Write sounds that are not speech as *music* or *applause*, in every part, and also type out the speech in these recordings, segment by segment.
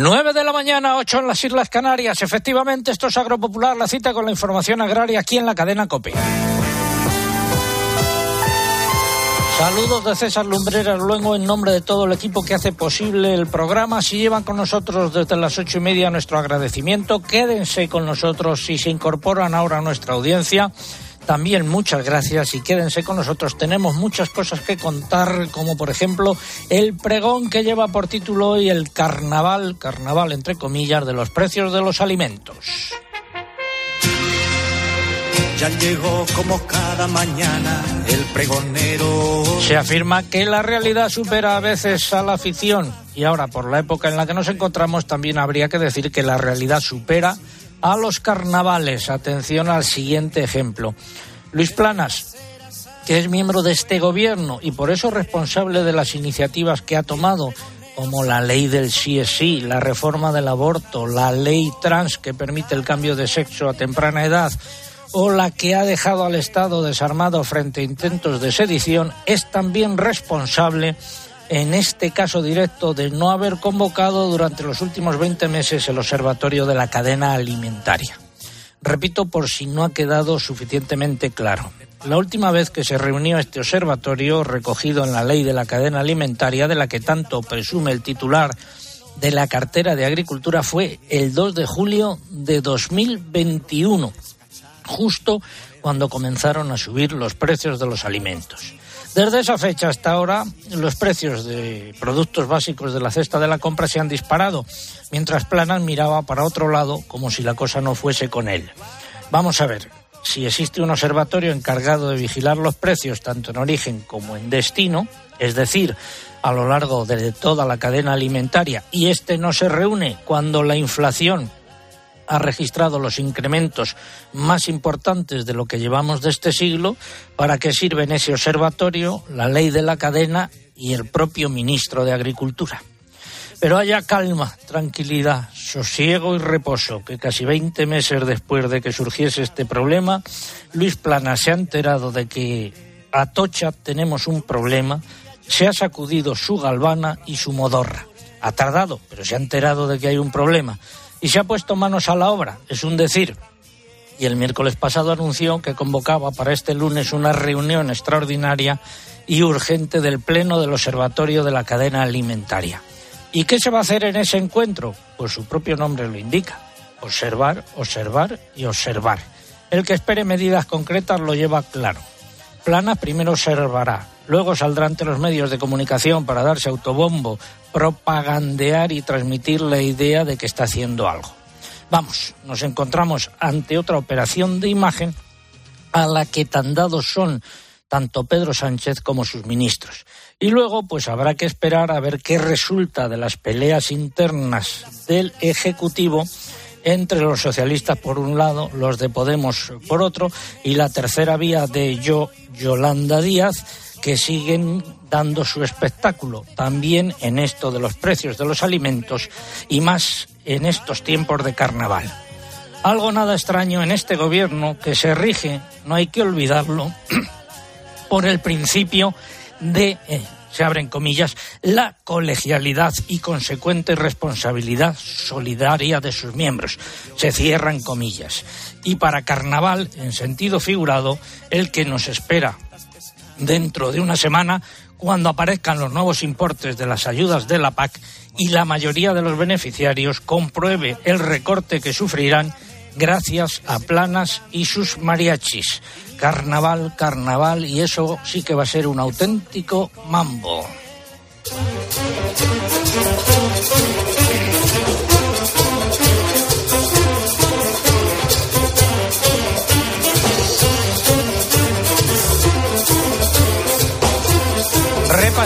9 de la mañana, 8 en las Islas Canarias. Efectivamente, esto es Agropopular, la cita con la información agraria aquí en la cadena COPE. Saludos de César Lumbreras luego en nombre de todo el equipo que hace posible el programa. Si llevan con nosotros desde las ocho y media nuestro agradecimiento, quédense con nosotros si se incorporan ahora a nuestra audiencia. También muchas gracias y quédense con nosotros. Tenemos muchas cosas que contar, como por ejemplo el pregón que lleva por título hoy el carnaval, carnaval entre comillas, de los precios de los alimentos. Ya llegó como cada mañana el pregonero. Se afirma que la realidad supera a veces a la ficción y ahora por la época en la que nos encontramos también habría que decir que la realidad supera a los carnavales. Atención al siguiente ejemplo. Luis Planas, que es miembro de este gobierno y por eso responsable de las iniciativas que ha tomado, como la ley del sí es sí, la reforma del aborto, la ley trans que permite el cambio de sexo a temprana edad, o la que ha dejado al Estado desarmado frente a intentos de sedición, es también responsable en este caso directo de no haber convocado durante los últimos 20 meses el Observatorio de la Cadena Alimentaria. Repito por si no ha quedado suficientemente claro. La última vez que se reunió este observatorio, recogido en la ley de la cadena alimentaria, de la que tanto presume el titular de la cartera de Agricultura, fue el 2 de julio de 2021, justo cuando comenzaron a subir los precios de los alimentos. Desde esa fecha hasta ahora, los precios de productos básicos de la cesta de la compra se han disparado, mientras Planas miraba para otro lado como si la cosa no fuese con él. Vamos a ver, si existe un observatorio encargado de vigilar los precios tanto en origen como en destino, es decir, a lo largo de toda la cadena alimentaria, y este no se reúne cuando la inflación ha registrado los incrementos más importantes de lo que llevamos de este siglo, ¿para qué sirven ese observatorio, la ley de la cadena y el propio ministro de Agricultura? Pero haya calma, tranquilidad, sosiego y reposo, que casi 20 meses después de que surgiese este problema, Luis Plana se ha enterado de que a Tocha tenemos un problema, se ha sacudido su galvana y su modorra. Ha tardado, pero se ha enterado de que hay un problema y se ha puesto manos a la obra, es un decir. Y el miércoles pasado anunció que convocaba para este lunes una reunión extraordinaria y urgente del Pleno del Observatorio de la Cadena Alimentaria. ¿Y qué se va a hacer en ese encuentro? Pues su propio nombre lo indica. Observar, observar y observar. El que espere medidas concretas lo lleva claro. Plana primero observará, luego saldrá ante los medios de comunicación para darse autobombo, propagandear y transmitir la idea de que está haciendo algo. Vamos, nos encontramos ante otra operación de imagen a la que tan dados son tanto Pedro Sánchez como sus ministros. Y luego, pues habrá que esperar a ver qué resulta de las peleas internas del Ejecutivo entre los socialistas por un lado, los de Podemos por otro, y la tercera vía de yo, Yolanda Díaz, que siguen dando su espectáculo también en esto de los precios de los alimentos y más en estos tiempos de carnaval. Algo nada extraño en este gobierno que se rige, no hay que olvidarlo, *clears throat* por el principio de eh, se abren comillas, la colegialidad y consecuente responsabilidad solidaria de sus miembros. Se cierran comillas. Y para carnaval, en sentido figurado, el que nos espera dentro de una semana, cuando aparezcan los nuevos importes de las ayudas de la PAC y la mayoría de los beneficiarios compruebe el recorte que sufrirán gracias a Planas y sus mariachis carnaval, carnaval, y eso sí que va a ser un auténtico mambo.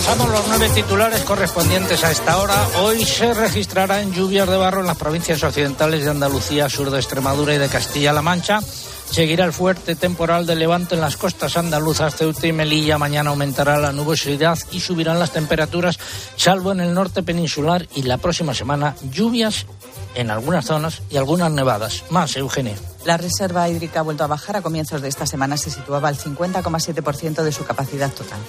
Repasamos los nueve titulares correspondientes a esta hora. Hoy se registrarán lluvias de barro en las provincias occidentales de Andalucía, sur de Extremadura y de Castilla-La Mancha. Seguirá el fuerte temporal de levante en las costas andaluzas, Ceuta y Melilla. Mañana aumentará la nubosidad y subirán las temperaturas, salvo en el norte peninsular. Y la próxima semana, lluvias en algunas zonas y algunas nevadas. Más, Eugenio. La reserva hídrica ha vuelto a bajar. A comienzos de esta semana se situaba al 50,7% de su capacidad total.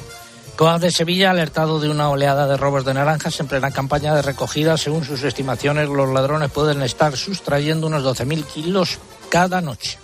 Coa de Sevilla alertado de una oleada de robos de naranjas en plena campaña de recogida. Según sus estimaciones, los ladrones pueden estar sustrayendo unos 12.000 kilos cada noche.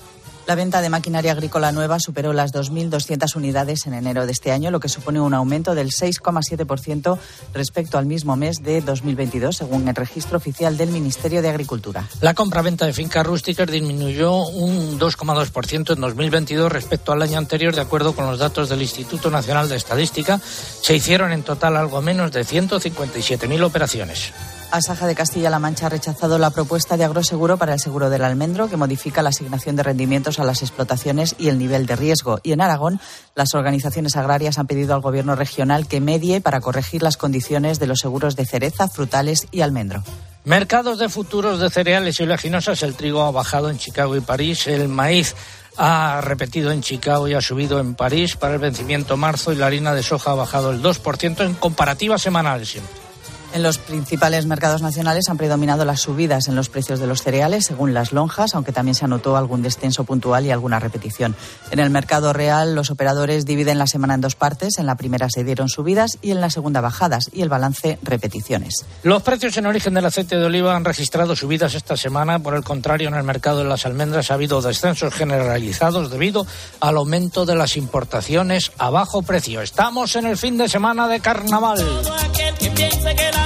La venta de maquinaria agrícola nueva superó las 2.200 unidades en enero de este año, lo que supone un aumento del 6,7% respecto al mismo mes de 2022, según el registro oficial del Ministerio de Agricultura. La compra-venta de fincas rústicas disminuyó un 2,2% en 2022 respecto al año anterior, de acuerdo con los datos del Instituto Nacional de Estadística. Se hicieron en total algo menos de 157.000 operaciones. Asaja de Castilla-La Mancha ha rechazado la propuesta de agroseguro para el seguro del almendro, que modifica la asignación de rendimientos a las explotaciones y el nivel de riesgo. Y en Aragón, las organizaciones agrarias han pedido al gobierno regional que medie para corregir las condiciones de los seguros de cereza, frutales y almendro. Mercados de futuros de cereales y oleaginosas. El trigo ha bajado en Chicago y París. El maíz ha repetido en Chicago y ha subido en París para el vencimiento marzo y la harina de soja ha bajado el 2% en comparativa semanal siempre. En los principales mercados nacionales han predominado las subidas en los precios de los cereales, según las lonjas, aunque también se anotó algún descenso puntual y alguna repetición. En el mercado real, los operadores dividen la semana en dos partes. En la primera se dieron subidas y en la segunda bajadas, y el balance repeticiones. Los precios en origen del aceite de oliva han registrado subidas esta semana. Por el contrario, en el mercado de las almendras ha habido descensos generalizados debido al aumento de las importaciones a bajo precio. Estamos en el fin de semana de carnaval. desigual. Tiene que así, que la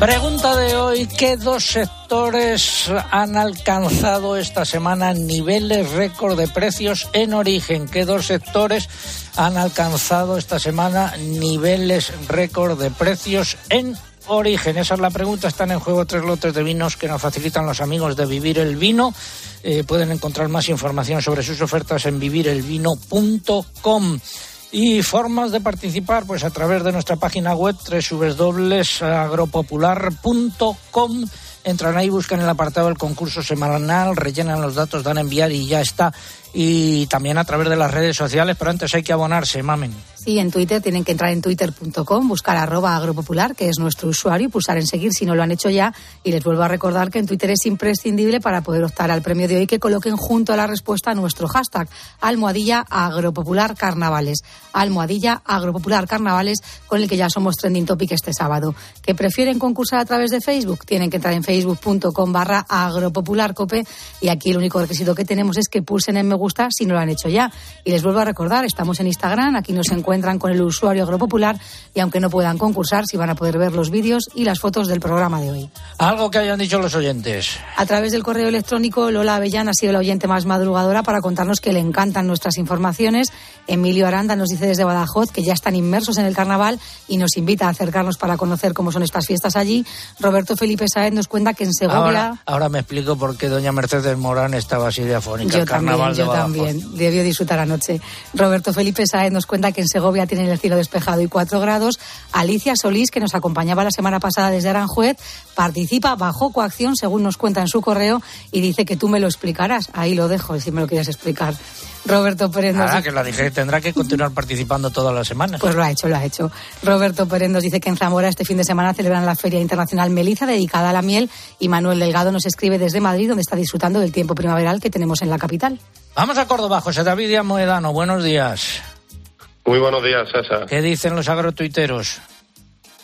Pregunta de hoy: ¿qué dos sectores han alcanzado esta semana niveles récord de precios en origen? ¿Qué dos sectores han alcanzado esta semana niveles récord de precios en origen? Esa es la pregunta. Están en juego tres lotes de vinos que nos facilitan los amigos de Vivir el Vino. Eh, pueden encontrar más información sobre sus ofertas en vivirelvino.com. Y formas de participar, pues a través de nuestra página web www.agropopular.com. Entran ahí, buscan el apartado del concurso semanal, rellenan los datos, dan a enviar y ya está. Y también a través de las redes sociales, pero antes hay que abonarse, mamen. Sí, en Twitter tienen que entrar en twitter.com, buscar arroba agropopular, que es nuestro usuario, y pulsar en seguir si no lo han hecho ya. Y les vuelvo a recordar que en Twitter es imprescindible para poder optar al premio de hoy que coloquen junto a la respuesta nuestro hashtag almohadilla agropopular carnavales. Almohadilla agropopular carnavales, con el que ya somos trending topic este sábado. ¿Que prefieren concursar a través de Facebook? Tienen que entrar en facebook.com barra agropopularcope y aquí el único requisito que tenemos es que pulsen en me gusta si no lo han hecho ya. Y les vuelvo a recordar, estamos en Instagram, aquí nos encuentran encuentran con el usuario Agropopular y aunque no puedan concursar, sí van a poder ver los vídeos y las fotos del programa de hoy. Algo que hayan dicho los oyentes. A través del correo electrónico, Lola Avellana ha sido la oyente más madrugadora para contarnos que le encantan nuestras informaciones. Emilio Aranda nos dice desde Badajoz que ya están inmersos en el carnaval y nos invita a acercarnos para conocer cómo son estas fiestas allí. Roberto Felipe Saez nos cuenta que en Segovia. Ahora, me explico por qué doña Mercedes Morán estaba así de afónica. Yo también, yo también. Debió disfrutar anoche. Roberto Felipe Saez nos cuenta que en Segovia tienen el cielo despejado y 4 grados. Alicia Solís, que nos acompañaba la semana pasada desde Aranjuez, participa bajo coacción, según nos cuenta en su correo, y dice que tú me lo explicarás. Ahí lo dejo, si me lo quieres explicar. Roberto Pérez Ah, que la dije, tendrá que continuar participando todas las semanas. Pues lo ha hecho, lo ha hecho. Roberto Pérez nos dice que en Zamora este fin de semana celebran la Feria Internacional Meliza dedicada a la miel y Manuel Delgado nos escribe desde Madrid donde está disfrutando del tiempo primaveral que tenemos en la capital. Vamos a Córdoba, José David Moedano, buenos días. Muy buenos días, César. ¿Qué dicen los agrotuiteros?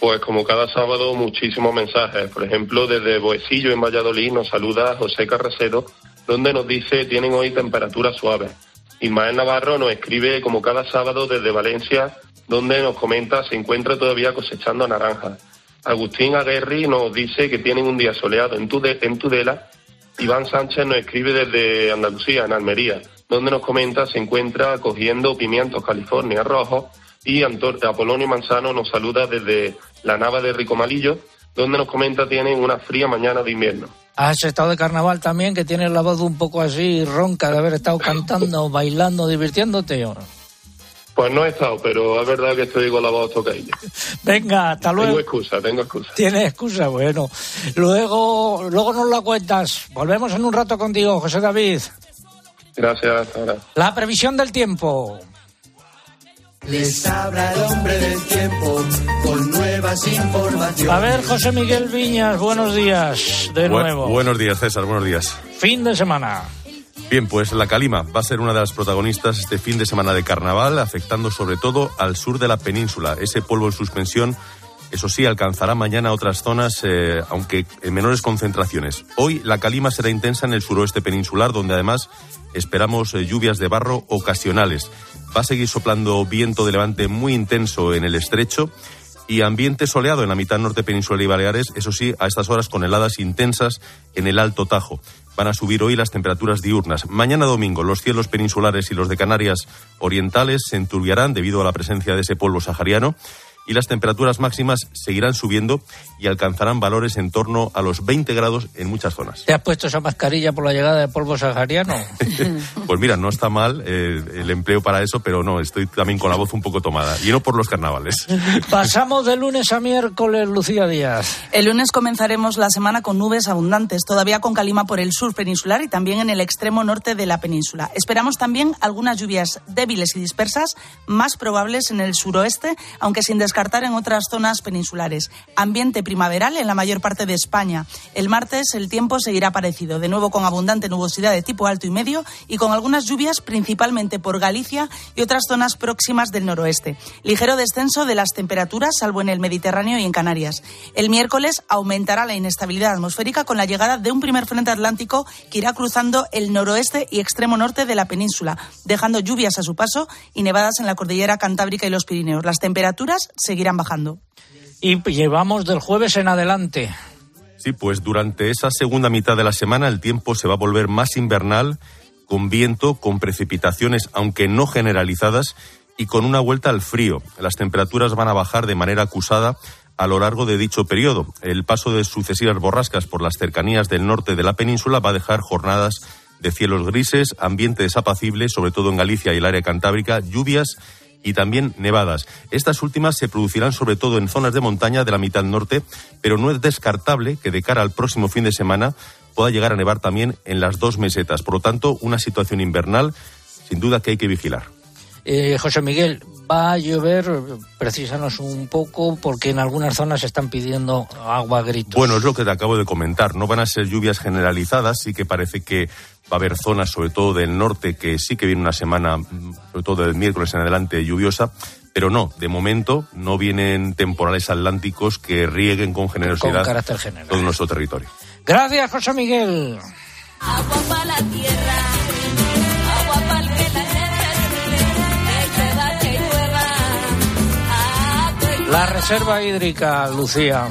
Pues como cada sábado, muchísimos mensajes. Por ejemplo, desde Boecillo, en Valladolid, nos saluda José Carrasero, donde nos dice tienen hoy temperaturas suaves. Ismael Navarro nos escribe como cada sábado desde Valencia, donde nos comenta se encuentra todavía cosechando naranjas. Agustín Aguerri nos dice que tienen un día soleado en Tudela. Iván Sánchez nos escribe desde Andalucía, en Almería donde nos comenta se encuentra cogiendo pimientos California rojos y Apolonio Manzano nos saluda desde la nava de Ricomalillo, donde nos comenta tienen una fría mañana de invierno. ¿Has estado de carnaval también, que tienes la voz un poco así ronca de haber estado cantando, *laughs* bailando, divirtiéndote? ¿o Pues no he estado, pero es verdad que estoy con la voz tocailla. *laughs* Venga, hasta luego. Tengo excusa, tengo excusa. Tienes excusa, bueno. Luego, luego nos la cuentas. Volvemos en un rato contigo, José David. Gracias, ahora. La previsión del tiempo. Les habla el hombre del tiempo con nuevas informaciones. A ver, José Miguel Viñas, buenos días de nuevo. buenos días, César, buenos días. fin de semana. Bien, pues la calima va a ser una de las protagonistas este fin de semana de carnaval, afectando sobre todo al sur de la península. Ese polvo en suspensión, eso sí, alcanzará mañana otras zonas, eh, aunque en menores concentraciones. Hoy la calima será intensa en el suroeste peninsular, donde además esperamos eh, lluvias de barro ocasionales. Va a seguir soplando viento de levante muy intenso en el estrecho y ambiente soleado en la mitad norte peninsular y Baleares, eso sí, a estas horas con heladas intensas en el Alto Tajo. Van a subir hoy las temperaturas diurnas. Mañana domingo los cielos peninsulares y los de Canarias orientales se enturbiarán debido a la presencia de ese polvo sahariano y las temperaturas máximas seguirán subiendo y alcanzarán valores en torno a los 20 grados en muchas zonas. ¿Te has puesto esa mascarilla por la llegada de polvo sahariano? *laughs* pues mira, no está mal eh, el empleo para eso, pero no, estoy también con la voz un poco tomada. Y no por los carnavales. *laughs* Pasamos de lunes a miércoles, Lucía Díaz. El lunes comenzaremos la semana con nubes abundantes, todavía con calima por el sur peninsular y también en el extremo norte de la península. Esperamos también algunas lluvias débiles y dispersas, más probables en el suroeste, aunque sin descartar en otras zonas peninsulares. Ambiente primaveral en la mayor parte de España. El martes el tiempo seguirá parecido, de nuevo con abundante nubosidad de tipo alto y medio y con algunas lluvias principalmente por Galicia y otras zonas próximas del noroeste. Ligero descenso de las temperaturas, salvo en el Mediterráneo y en Canarias. El miércoles aumentará la inestabilidad atmosférica con la llegada de un primer frente atlántico que irá cruzando el noroeste y extremo norte de la península, dejando lluvias a su paso y nevadas en la cordillera Cantábrica y los Pirineos. Las temperaturas seguirán bajando y llevamos del jueves en adelante. Sí, pues durante esa segunda mitad de la semana el tiempo se va a volver más invernal, con viento, con precipitaciones, aunque no generalizadas, y con una vuelta al frío. Las temperaturas van a bajar de manera acusada a lo largo de dicho periodo. El paso de sucesivas borrascas por las cercanías del norte de la península va a dejar jornadas de cielos grises, ambiente desapacible, sobre todo en Galicia y el área cantábrica, lluvias y también nevadas. Estas últimas se producirán sobre todo en zonas de montaña de la mitad norte, pero no es descartable que de cara al próximo fin de semana pueda llegar a nevar también en las dos mesetas. Por lo tanto, una situación invernal sin duda que hay que vigilar. Eh, José Miguel, va a llover, precisanos un poco, porque en algunas zonas se están pidiendo agua a gritos. Bueno, es lo que te acabo de comentar. No van a ser lluvias generalizadas, sí que parece que va a haber zonas, sobre todo del norte, que sí que viene una semana, sobre todo del miércoles en adelante, lluviosa, pero no, de momento no vienen temporales atlánticos que rieguen con generosidad todo nuestro territorio. Gracias, José Miguel. Agua para la tierra, agua para La reserva hídrica, Lucía.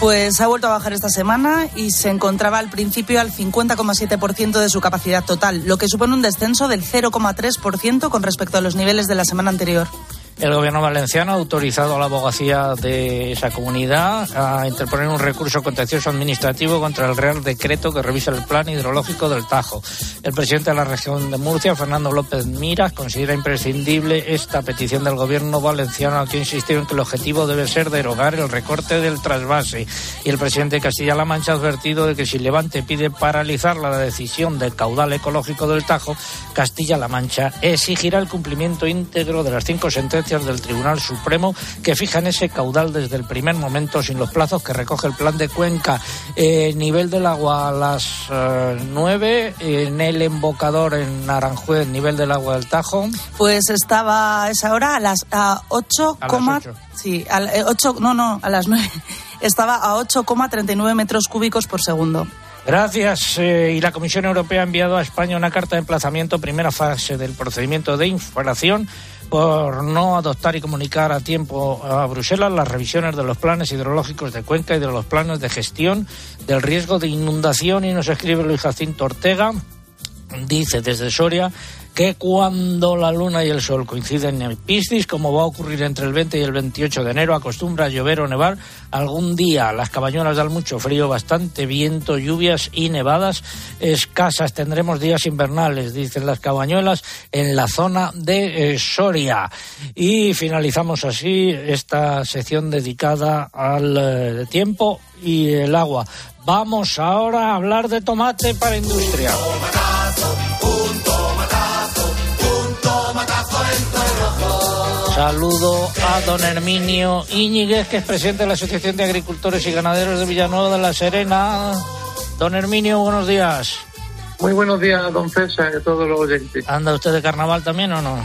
Pues ha vuelto a bajar esta semana y se encontraba al principio al 50,7% de su capacidad total, lo que supone un descenso del 0,3% con respecto a los niveles de la semana anterior. El gobierno valenciano ha autorizado a la abogacía de esa comunidad a interponer un recurso contencioso administrativo contra el Real Decreto que revisa el plan hidrológico del Tajo. El presidente de la región de Murcia, Fernando López Miras, considera imprescindible esta petición del gobierno valenciano, que ha insistido en que el objetivo debe ser derogar el recorte del trasvase. Y el presidente de Castilla-La Mancha ha advertido de que si Levante pide paralizar la decisión del caudal ecológico del Tajo, Castilla-La Mancha exigirá el cumplimiento íntegro de las cinco sentencias del Tribunal Supremo que fijan ese caudal desde el primer momento sin los plazos que recoge el plan de Cuenca. Eh, nivel del agua a las eh, nueve 9, en el embocador en Aranjuez, nivel del agua del Tajo. Pues estaba a esa hora a las a 8, sí, a, 8, eh, no, no, a las 9. *laughs* Estaba a 8,39 metros cúbicos por segundo. Gracias. y la Comisión Europea ha enviado a España una carta de emplazamiento, primera fase del procedimiento de infracción por no adoptar y comunicar a tiempo a Bruselas las revisiones de los planes hidrológicos de Cuenca y de los planes de gestión del riesgo de inundación. Y nos escribe Luis Jacinto Ortega, dice desde Soria que cuando la luna y el sol coinciden en Piscis, como va a ocurrir entre el 20 y el 28 de enero, acostumbra a llover o nevar algún día. Las cabañuelas dan mucho frío, bastante viento, lluvias y nevadas escasas. Tendremos días invernales, dicen las cabañuelas, en la zona de eh, Soria. Y finalizamos así esta sección dedicada al eh, tiempo y el agua. Vamos ahora a hablar de tomate para industria. Saludo a don Herminio Íñiguez, que es presidente de la Asociación de Agricultores y Ganaderos de Villanueva de la Serena. Don Herminio, buenos días. Muy buenos días, don César, y a todos los oyentes. ¿Anda usted de carnaval también o no?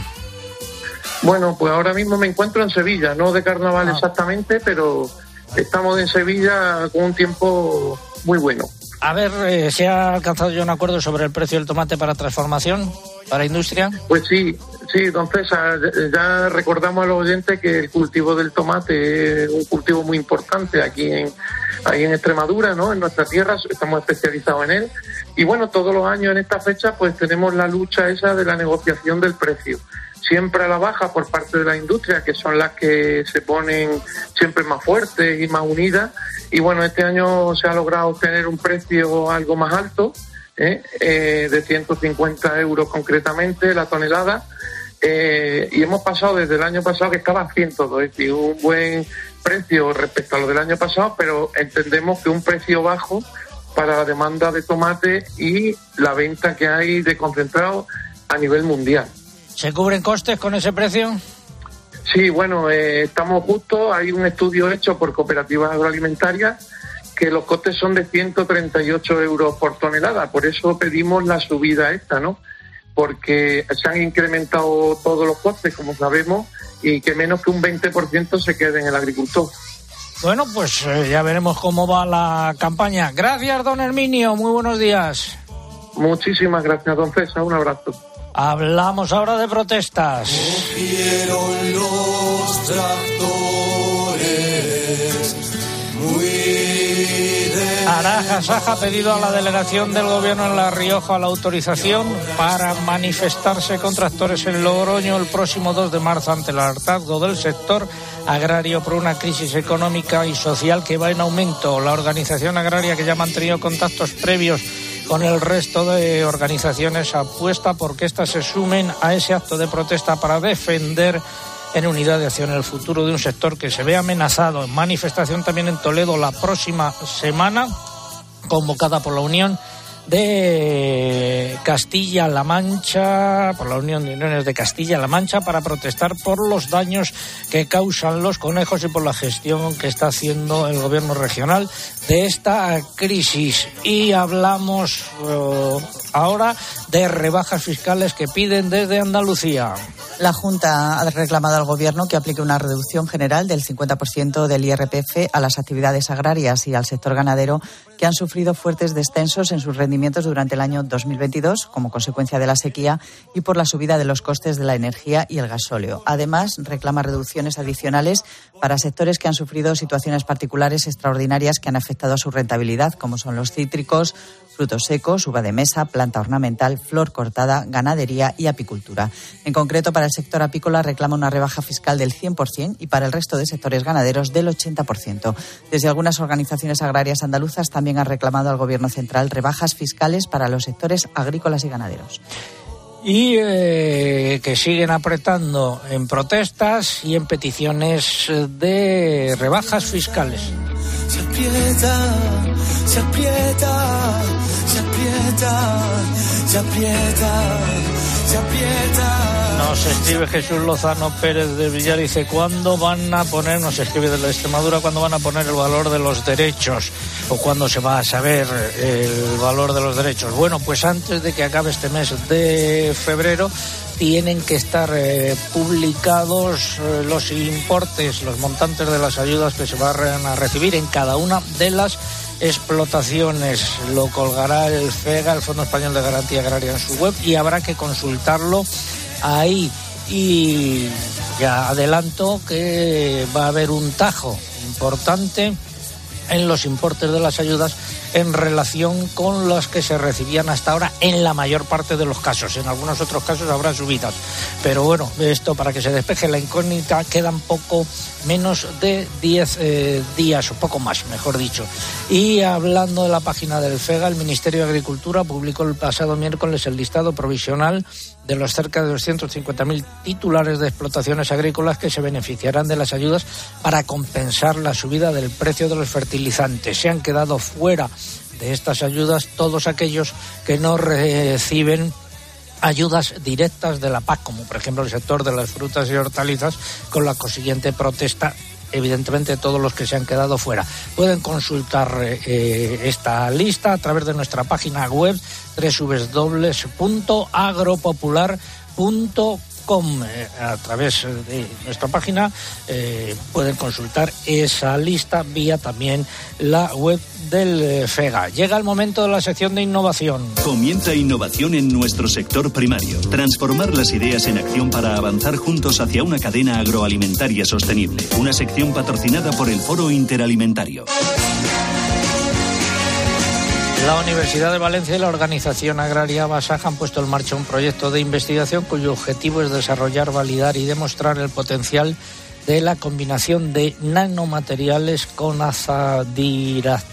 Bueno, pues ahora mismo me encuentro en Sevilla, no de carnaval Ah. exactamente, pero estamos en Sevilla con un tiempo muy bueno. A ver, eh, ¿se ha alcanzado ya un acuerdo sobre el precio del tomate para transformación, para industria? Pues sí, sí, don César, ya recordamos a los oyentes que el cultivo del tomate es un cultivo muy importante aquí en, ahí en Extremadura, ¿no? En nuestra tierra, estamos especializados en él. Y bueno, todos los años en esta fecha pues tenemos la lucha esa de la negociación del precio. Siempre a la baja por parte de la industria, que son las que se ponen siempre más fuertes y más unidas. Y bueno, este año se ha logrado obtener un precio algo más alto, ¿eh? Eh, de 150 euros concretamente la tonelada. Eh, y hemos pasado desde el año pasado que estaba a 102, es decir, un buen precio respecto a lo del año pasado, pero entendemos que un precio bajo para la demanda de tomate y la venta que hay de concentrado a nivel mundial. ¿Se cubren costes con ese precio? Sí, bueno, eh, estamos justo, hay un estudio hecho por cooperativas agroalimentarias que los costes son de 138 euros por tonelada, por eso pedimos la subida esta, ¿no? Porque se han incrementado todos los costes, como sabemos, y que menos que un 20% se quede en el agricultor. Bueno, pues eh, ya veremos cómo va la campaña. Gracias, don Herminio. Muy buenos días. Muchísimas gracias, don César. Un abrazo. Hablamos ahora de protestas. Cogieron los tractores Araja Saja ha pedido a la delegación del gobierno en La Rioja la autorización para manifestarse con tractores en Logroño el próximo 2 de marzo ante el hartazgo del sector agrario por una crisis económica y social que va en aumento. La organización agraria que ya ha mantenido contactos previos con el resto de organizaciones apuesta porque éstas se sumen a ese acto de protesta para defender en unidad de acción el futuro de un sector que se ve amenazado. Manifestación también en Toledo la próxima semana, convocada por la Unión de Castilla-La Mancha, por la Unión de Uniones de Castilla-La Mancha, para protestar por los daños que causan los conejos y por la gestión que está haciendo el gobierno regional de esta crisis. Y hablamos eh, ahora de rebajas fiscales que piden desde Andalucía. La Junta ha reclamado al Gobierno que aplique una reducción general del 50% del IRPF a las actividades agrarias y al sector ganadero que han sufrido fuertes descensos en sus rendimientos durante el año 2022 como consecuencia de la sequía y por la subida de los costes de la energía y el gasóleo. Además, reclama reducciones adicionales para sectores que han sufrido situaciones particulares extraordinarias que han afectado a su rentabilidad, como son los cítricos, frutos secos, uva de mesa, planta ornamental, flor cortada, ganadería y apicultura. En concreto, para el sector apícola reclama una rebaja fiscal del 100% y para el resto de sectores ganaderos del 80%. Desde algunas organizaciones agrarias andaluzas también han reclamado al Gobierno central rebajas fiscales para los sectores agrícolas y ganaderos. y eh, que siguen apretando en protestas y en peticiones de rebajas fiscales. Se aprieta, se aprieta, se aprieta, se aprieta, se aprieta. Nos escribe Jesús Lozano Pérez de Villar y dice, ¿cuándo van a poner, nos escribe de la Extremadura, cuándo van a poner el valor de los derechos? ¿O cuándo se va a saber el valor de los derechos? Bueno, pues antes de que acabe este mes de febrero, tienen que estar eh, publicados eh, los importes, los montantes de las ayudas que se van a recibir en cada una de las explotaciones. Lo colgará el FEGA, el Fondo Español de Garantía Agraria, en su web y habrá que consultarlo ahí. Y ya adelanto que va a haber un tajo importante en los importes de las ayudas en relación con los que se recibían hasta ahora en la mayor parte de los casos. En algunos otros casos habrá subidas. Pero bueno, esto para que se despeje la incógnita quedan poco menos de 10 eh, días, o poco más, mejor dicho. Y hablando de la página del FEGA, el Ministerio de Agricultura publicó el pasado miércoles el listado provisional de los cerca de 250.000 titulares de explotaciones agrícolas que se beneficiarán de las ayudas para compensar la subida del precio de los fertilizantes. Se han quedado fuera de estas ayudas todos aquellos que no reciben ayudas directas de la PAC, como por ejemplo el sector de las frutas y hortalizas, con la consiguiente protesta evidentemente todos los que se han quedado fuera. Pueden consultar eh, esta lista a través de nuestra página web www.agropopular.com eh, a través de nuestra página eh, pueden consultar esa lista vía también la web del eh, FEGA. Llega el momento de la sección de innovación. Comienza innovación en nuestro sector primario. Transformar las ideas en acción para avanzar juntos hacia una cadena agroalimentaria sostenible. Una sección patrocinada por el Foro Interalimentario. La Universidad de Valencia y la Organización Agraria Basaja han puesto en marcha un proyecto de investigación cuyo objetivo es desarrollar, validar y demostrar el potencial de la combinación de nanomateriales con azadiractina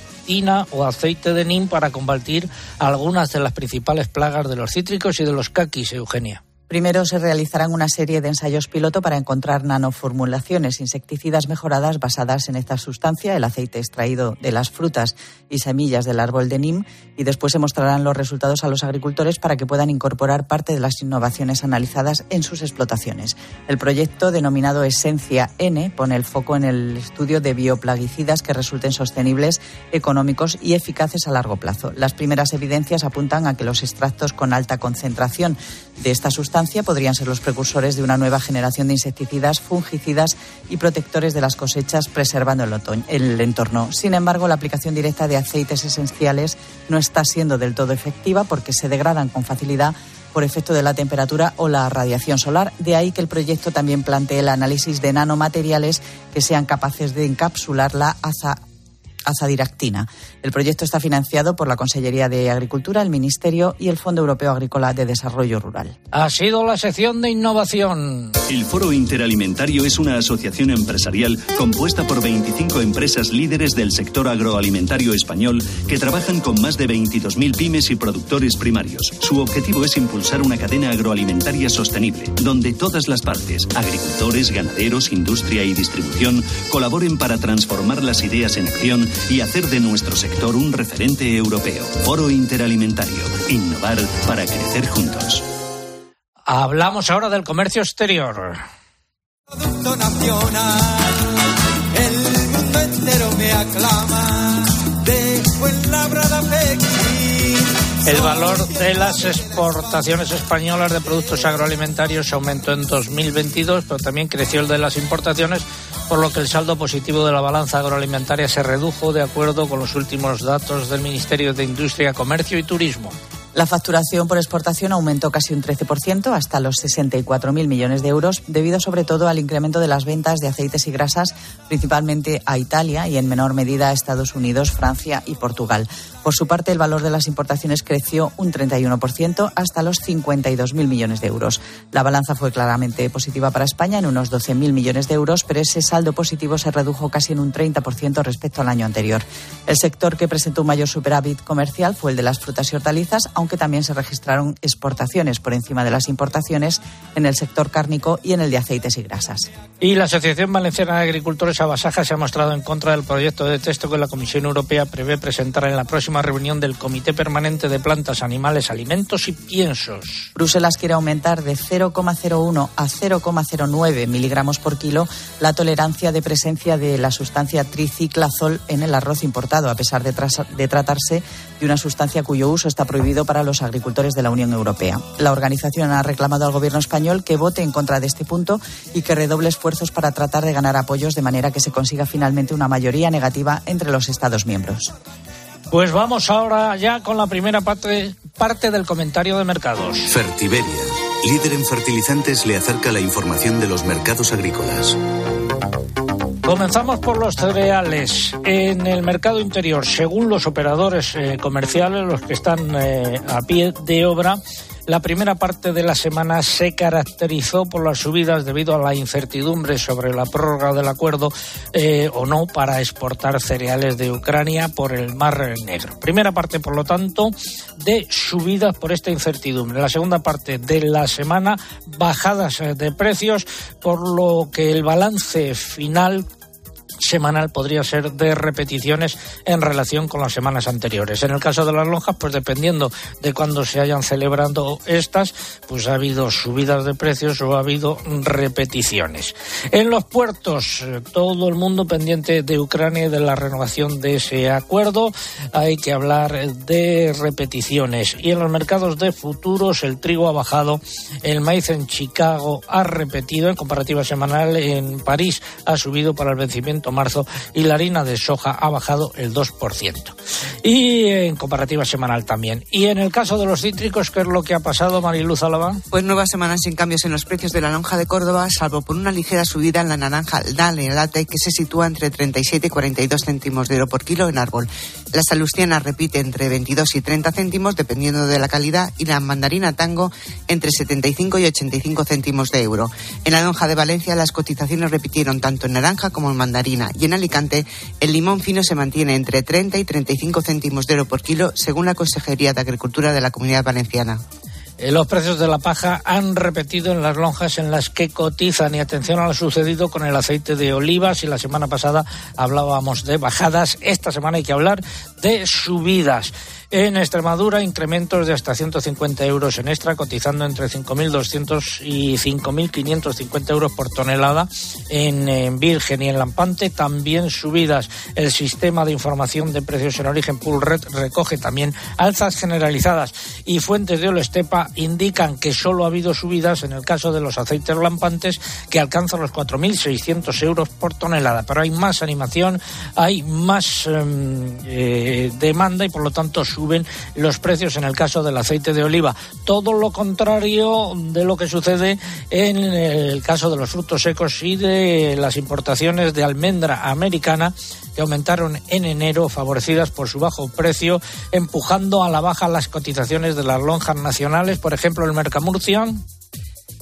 o aceite de NIM para combatir algunas de las principales plagas de los cítricos y de los caquis, Eugenia. Primero se realizarán una serie de ensayos piloto para encontrar nanoformulaciones insecticidas mejoradas basadas en esta sustancia, el aceite extraído de las frutas y semillas del árbol de NIM, y después se mostrarán los resultados a los agricultores para que puedan incorporar parte de las innovaciones analizadas en sus explotaciones. El proyecto denominado Esencia N pone el foco en el estudio de bioplaguicidas que resulten sostenibles, económicos y eficaces a largo plazo. Las primeras evidencias apuntan a que los extractos con alta concentración de esta sustancia podrían ser los precursores de una nueva generación de insecticidas, fungicidas y protectores de las cosechas, preservando el, el entorno. Sin embargo, la aplicación directa de aceites esenciales no está siendo del todo efectiva porque se degradan con facilidad por efecto de la temperatura o la radiación solar. De ahí que el proyecto también plantee el análisis de nanomateriales que sean capaces de encapsular la azadiractina. El proyecto está financiado por la Consellería de Agricultura, el Ministerio y el Fondo Europeo Agrícola de Desarrollo Rural. Ha sido la sección de innovación. El Foro Interalimentario es una asociación empresarial compuesta por 25 empresas líderes del sector agroalimentario español que trabajan con más de 22.000 pymes y productores primarios. Su objetivo es impulsar una cadena agroalimentaria sostenible, donde todas las partes, agricultores, ganaderos, industria y distribución, colaboren para transformar las ideas en acción y hacer de nuestro sector un referente europeo. Foro Interalimentario. Innovar para crecer juntos. Hablamos ahora del comercio exterior. Producto nacional, el mundo entero me aclama. De Fuenlabrada Pekín. El valor de las exportaciones españolas de productos agroalimentarios aumentó en 2022, pero también creció el de las importaciones, por lo que el saldo positivo de la balanza agroalimentaria se redujo de acuerdo con los últimos datos del Ministerio de Industria, Comercio y Turismo. La facturación por exportación aumentó casi un 13% hasta los 64.000 millones de euros, debido sobre todo al incremento de las ventas de aceites y grasas, principalmente a Italia y en menor medida a Estados Unidos, Francia y Portugal. Por su parte, el valor de las importaciones creció un 31% hasta los 52.000 millones de euros. La balanza fue claramente positiva para España en unos 12.000 millones de euros, pero ese saldo positivo se redujo casi en un 30% respecto al año anterior. El sector que presentó un mayor superávit comercial fue el de las frutas y hortalizas, aunque también se registraron exportaciones por encima de las importaciones en el sector cárnico y en el de aceites y grasas. Y la Asociación Valenciana de Agricultores Abasaja se ha mostrado en contra del proyecto de texto que la Comisión Europea prevé presentar en la próxima reunión del Comité Permanente de Plantas, Animales, Alimentos y Piensos. Bruselas quiere aumentar de 0,01 a 0,09 miligramos por kilo la tolerancia de presencia de la sustancia triciclazol en el arroz importado, a pesar de, de tratarse de una sustancia cuyo uso está prohibido para los agricultores de la Unión Europea. La organización ha reclamado al Gobierno español que vote en contra de este punto y que redoble esfuerzos para tratar de ganar apoyos de manera que se consiga finalmente una mayoría negativa entre los Estados miembros. Pues vamos ahora ya con la primera parte, parte del comentario de mercados. Fertiberia, líder en fertilizantes, le acerca la información de los mercados agrícolas. Comenzamos por los cereales. En el mercado interior, según los operadores eh, comerciales, los que están eh, a pie de obra, la primera parte de la semana se caracterizó por las subidas debido a la incertidumbre sobre la prórroga del acuerdo eh, o no para exportar cereales de Ucrania por el Mar Negro. Primera parte, por lo tanto, de subidas por esta incertidumbre. La segunda parte de la semana, bajadas de precios, por lo que el balance final semanal podría ser de repeticiones en relación con las semanas anteriores. En el caso de las lonjas, pues dependiendo de cuándo se hayan celebrado estas, pues ha habido subidas de precios o ha habido repeticiones. En los puertos, eh, todo el mundo pendiente de Ucrania y de la renovación de ese acuerdo. Hay que hablar de repeticiones. Y en los mercados de futuros, el trigo ha bajado, el maíz en Chicago ha repetido en comparativa semanal, en París ha subido para el vencimiento marzo y la harina de soja ha bajado el 2%. Y en comparativa semanal también. Y en el caso de los cítricos, ¿qué es lo que ha pasado, Mariluz Alaba? Pues nuevas semanas sin cambios en los precios de la lonja de Córdoba, salvo por una ligera subida en la naranja Dale Late, que se sitúa entre 37 y 42 céntimos de euro por kilo en árbol. La salustiana repite entre 22 y 30 céntimos, dependiendo de la calidad, y la mandarina tango entre 75 y 85 céntimos de euro. En la lonja de Valencia, las cotizaciones repitieron tanto en naranja como en mandarina. Y en Alicante, el limón fino se mantiene entre 30 y 35 céntimos de euro por kilo, según la Consejería de Agricultura de la Comunidad Valenciana. Eh, los precios de la paja han repetido en las lonjas en las que cotizan y atención a lo sucedido con el aceite de oliva. Si la semana pasada hablábamos de bajadas, esta semana hay que hablar de subidas. En Extremadura, incrementos de hasta 150 euros en extra, cotizando entre 5.200 y 5.550 euros por tonelada. En, Virgen y en Lampante, también subidas. El sistema de información de precios en origen Poolred recoge también alzas generalizadas. Y fuentes de Olestepa indican que solo ha habido subidas en el caso de los aceites lampantes, que alcanzan los 4.600 euros por tonelada. Pero hay más animación, hay más em, eh, demanda y, por lo tanto, suben los precios en el caso del aceite de oliva. Todo lo contrario de lo que sucede en el caso de los frutos secos y de las importaciones de almendra americana que aumentaron en enero, favorecidas por su bajo precio, empujando a la baja las cotizaciones de las lonjas nacionales, por ejemplo, el Mercamurcian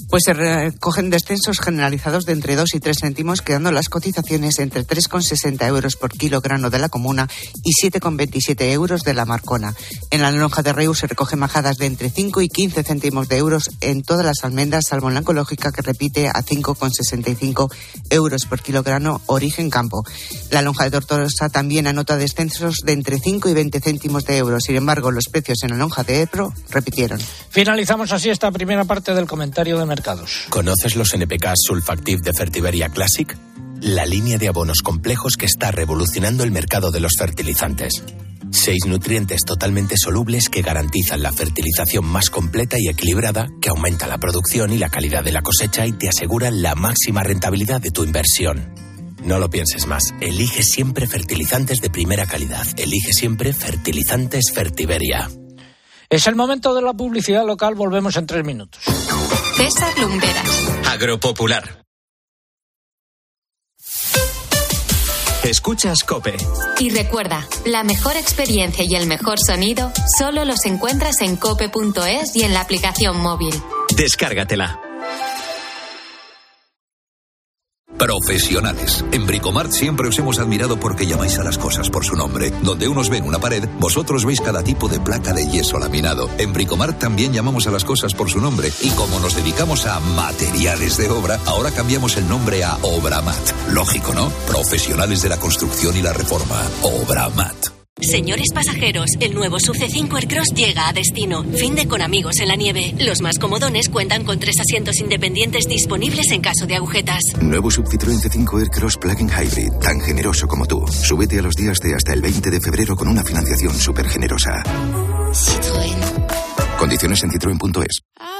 pues se recogen descensos generalizados de entre 2 y 3 céntimos, quedando las cotizaciones entre 3,60 euros por kilogramo de la comuna y 7,27 euros de la marcona. En la lonja de Reus se recogen majadas de entre 5 y 15 céntimos de euros en todas las almendras, salvo en la ecológica que repite a 5,65 euros por kilogramo origen campo. La lonja de Tortosa también anota descensos de entre 5 y 20 céntimos de euros. Sin embargo, los precios en la lonja de Ebro repitieron. Finalizamos así esta primera parte del comentario de ¿Conoces los NPK Sulfactive de Fertiberia Classic? La línea de abonos complejos que está revolucionando el mercado de los fertilizantes. Seis nutrientes totalmente solubles que garantizan la fertilización más completa y equilibrada, que aumenta la producción y la calidad de la cosecha y te aseguran la máxima rentabilidad de tu inversión. No lo pienses más. Elige siempre fertilizantes de primera calidad. Elige siempre fertilizantes Fertiberia. Es el momento de la publicidad local. Volvemos en tres minutos. César Lumberas. Agropopular. Escuchas Cope. Y recuerda, la mejor experiencia y el mejor sonido solo los encuentras en cope.es y en la aplicación móvil. Descárgatela. Profesionales. En Bricomart siempre os hemos admirado porque llamáis a las cosas por su nombre. Donde unos ven una pared, vosotros veis cada tipo de placa de yeso laminado. En Bricomart también llamamos a las cosas por su nombre. Y como nos dedicamos a materiales de obra, ahora cambiamos el nombre a Obramat. Lógico, ¿no? Profesionales de la construcción y la reforma. Obramat. Señores pasajeros, el nuevo Sub C5 Aircross llega a destino. Fin de con amigos en la nieve. Los más comodones cuentan con tres asientos independientes disponibles en caso de agujetas. Nuevo Sub Citroën C5 Aircross Plug-in Hybrid, tan generoso como tú. Súbete a los días de hasta el 20 de febrero con una financiación súper generosa. Citroën. Condiciones en citroen.es.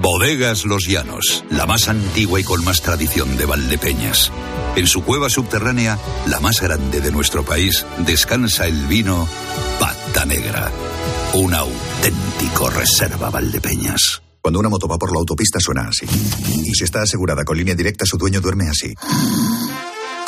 Bodegas Los Llanos, la más antigua y con más tradición de Valdepeñas. En su cueva subterránea, la más grande de nuestro país, descansa el vino Pata Negra, un auténtico reserva Valdepeñas. Cuando una moto va por la autopista suena así. Y si está asegurada con línea directa, su dueño duerme así.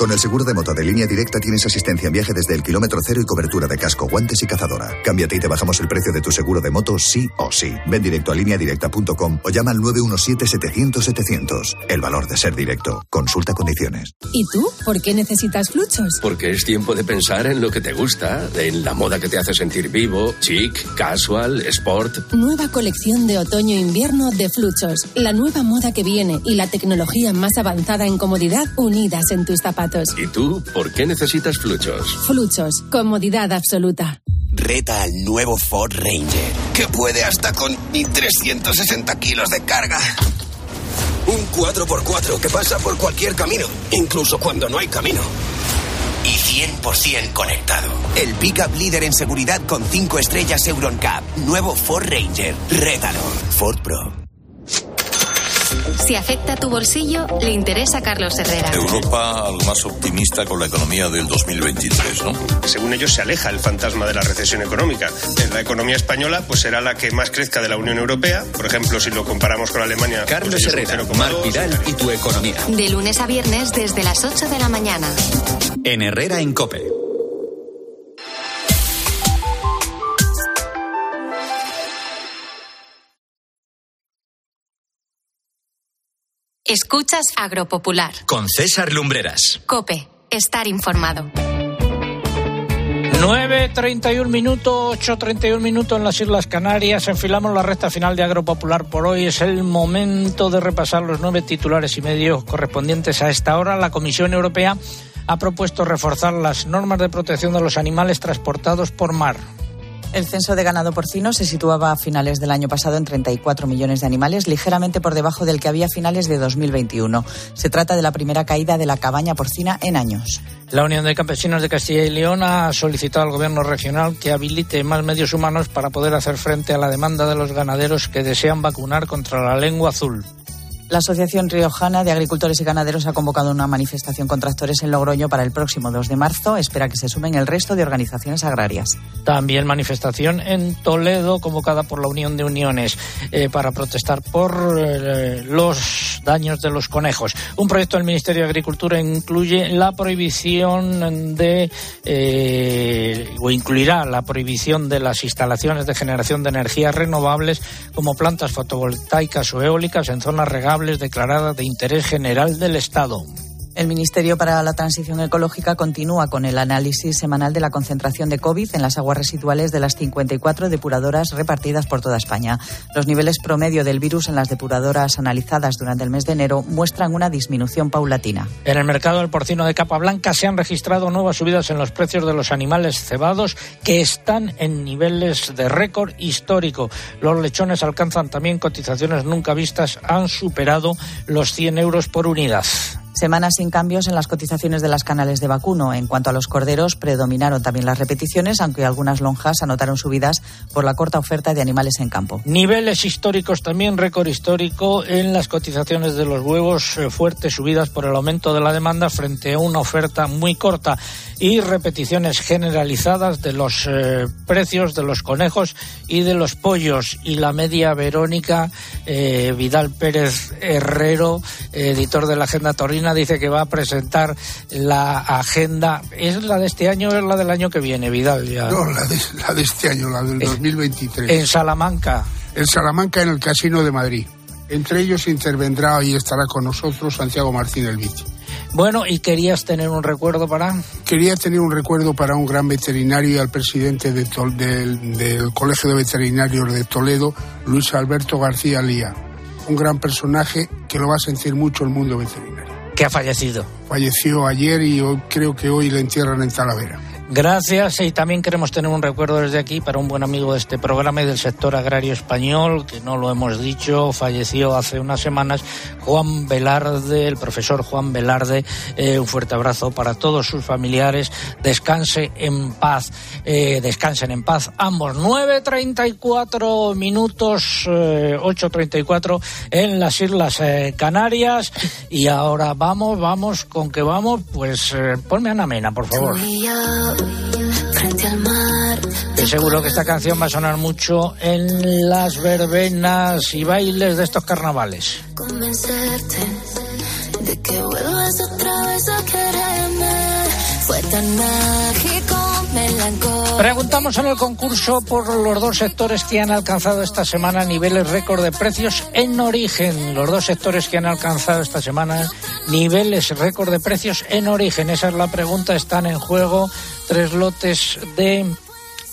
Con el seguro de moto de línea directa tienes asistencia en viaje desde el kilómetro cero y cobertura de casco, guantes y cazadora. Cámbiate y te bajamos el precio de tu seguro de moto sí o sí. Ven directo a lineadirecta.com o llama al 917-700-700. El valor de ser directo. Consulta condiciones. ¿Y tú? ¿Por qué necesitas fluchos? Porque es tiempo de pensar en lo que te gusta, en la moda que te hace sentir vivo, chic, casual, sport. Nueva colección de otoño-invierno de Fluchos. La nueva moda que viene y la tecnología más avanzada en comodidad unidas en tus zapatos. ¿Y tú por qué necesitas fluchos? Fluchos, comodidad absoluta. Reta al nuevo Ford Ranger, que puede hasta con 360 kilos de carga. Un 4x4 que pasa por cualquier camino, incluso cuando no hay camino. Y 100% conectado. El pickup líder en seguridad con 5 estrellas Euroncap. Nuevo Ford Ranger. Rétalo. Ford Pro. Si afecta a tu bolsillo, le interesa a Carlos Herrera. Europa algo más optimista con la economía del 2023, ¿no? Según ellos se aleja el fantasma de la recesión económica. La economía española pues será la que más crezca de la Unión Europea. Por ejemplo, si lo comparamos con Alemania. pues, Carlos Herrera, Mar Vidal y tu economía. De lunes a viernes desde las 8 de la mañana. En Herrera en Cope. Escuchas Agropopular. Con César Lumbreras. Cope, estar informado. 9.31 minutos, 8.31 minutos en las Islas Canarias. Enfilamos la recta final de Agropopular por hoy. Es el momento de repasar los nueve titulares y medios correspondientes a esta hora. La Comisión Europea ha propuesto reforzar las normas de protección de los animales transportados por mar. El censo de ganado porcino se situaba a finales del año pasado en 34 millones de animales, ligeramente por debajo del que había a finales de 2021. Se trata de la primera caída de la cabaña porcina en años. La Unión de Campesinos de Castilla y León ha solicitado al Gobierno regional que habilite más medios humanos para poder hacer frente a la demanda de los ganaderos que desean vacunar contra la lengua azul. La Asociación Riojana de Agricultores y Ganaderos ha convocado una manifestación con tractores en Logroño para el próximo 2 de marzo. Espera que se sumen el resto de organizaciones agrarias. También manifestación en Toledo convocada por la Unión de Uniones eh, para protestar por eh, los daños de los conejos. Un proyecto del Ministerio de Agricultura incluye la prohibición de eh, o incluirá la prohibición de las instalaciones de generación de energías renovables como plantas fotovoltaicas o eólicas en zonas regables declaradas de interés general del Estado. El Ministerio para la Transición Ecológica continúa con el análisis semanal de la concentración de COVID en las aguas residuales de las 54 depuradoras repartidas por toda España. Los niveles promedio del virus en las depuradoras analizadas durante el mes de enero muestran una disminución paulatina. En el mercado del porcino de capa blanca se han registrado nuevas subidas en los precios de los animales cebados que están en niveles de récord histórico. Los lechones alcanzan también cotizaciones nunca vistas, han superado los 100 euros por unidad. Semanas sin cambios en las cotizaciones de las canales de vacuno. En cuanto a los corderos, predominaron también las repeticiones, aunque algunas lonjas anotaron subidas por la corta oferta de animales en campo. Niveles históricos también, récord histórico en las cotizaciones de los huevos, eh, fuertes subidas por el aumento de la demanda frente a una oferta muy corta y repeticiones generalizadas de los eh, precios de los conejos y de los pollos. Y la media Verónica eh, Vidal Pérez Herrero, editor de la Agenda Torrina, dice que va a presentar la agenda. ¿Es la de este año o es la del año que viene, Vidal? Ya. No, la de, la de este año, la del 2023. En Salamanca. En Salamanca, en el Casino de Madrid. Entre ellos intervendrá y estará con nosotros Santiago Martín el Vici. Bueno, ¿y querías tener un recuerdo para? Quería tener un recuerdo para un gran veterinario y al presidente de Tol del, del Colegio de Veterinarios de Toledo, Luis Alberto García Lía. Un gran personaje que lo va a sentir mucho el mundo veterinario. Ha fallecido. Falleció ayer y hoy, creo que hoy le entierran en Talavera. Gracias y también queremos tener un recuerdo desde aquí para un buen amigo de este programa y del sector agrario español, que no lo hemos dicho, falleció hace unas semanas, Juan Velarde, el profesor Juan Velarde. Eh, un fuerte abrazo para todos sus familiares. Descanse en paz, eh, descansen en paz ambos. 9.34 minutos, eh, 8.34 en las Islas eh, Canarias. Y ahora vamos, vamos, con que vamos, pues ponme a Ana Mena, por favor. Frente al mar. Que seguro que esta canción va a sonar mucho en las verbenas y bailes de estos carnavales. Convencerte de que vuelvas otra vez a quererme. Fue tan mágico. Preguntamos en el concurso por los dos sectores que han alcanzado esta semana niveles récord de precios en origen. Los dos sectores que han alcanzado esta semana niveles récord de precios en origen. Esa es la pregunta. Están en juego tres lotes de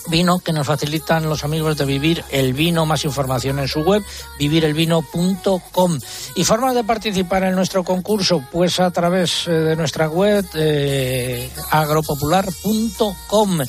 vino que nos facilitan los amigos de Vivir el Vino. Más información en su web, vivirelvino.com. Y formas de participar en nuestro concurso, pues a través eh, de nuestra web, eh, agropopular.com.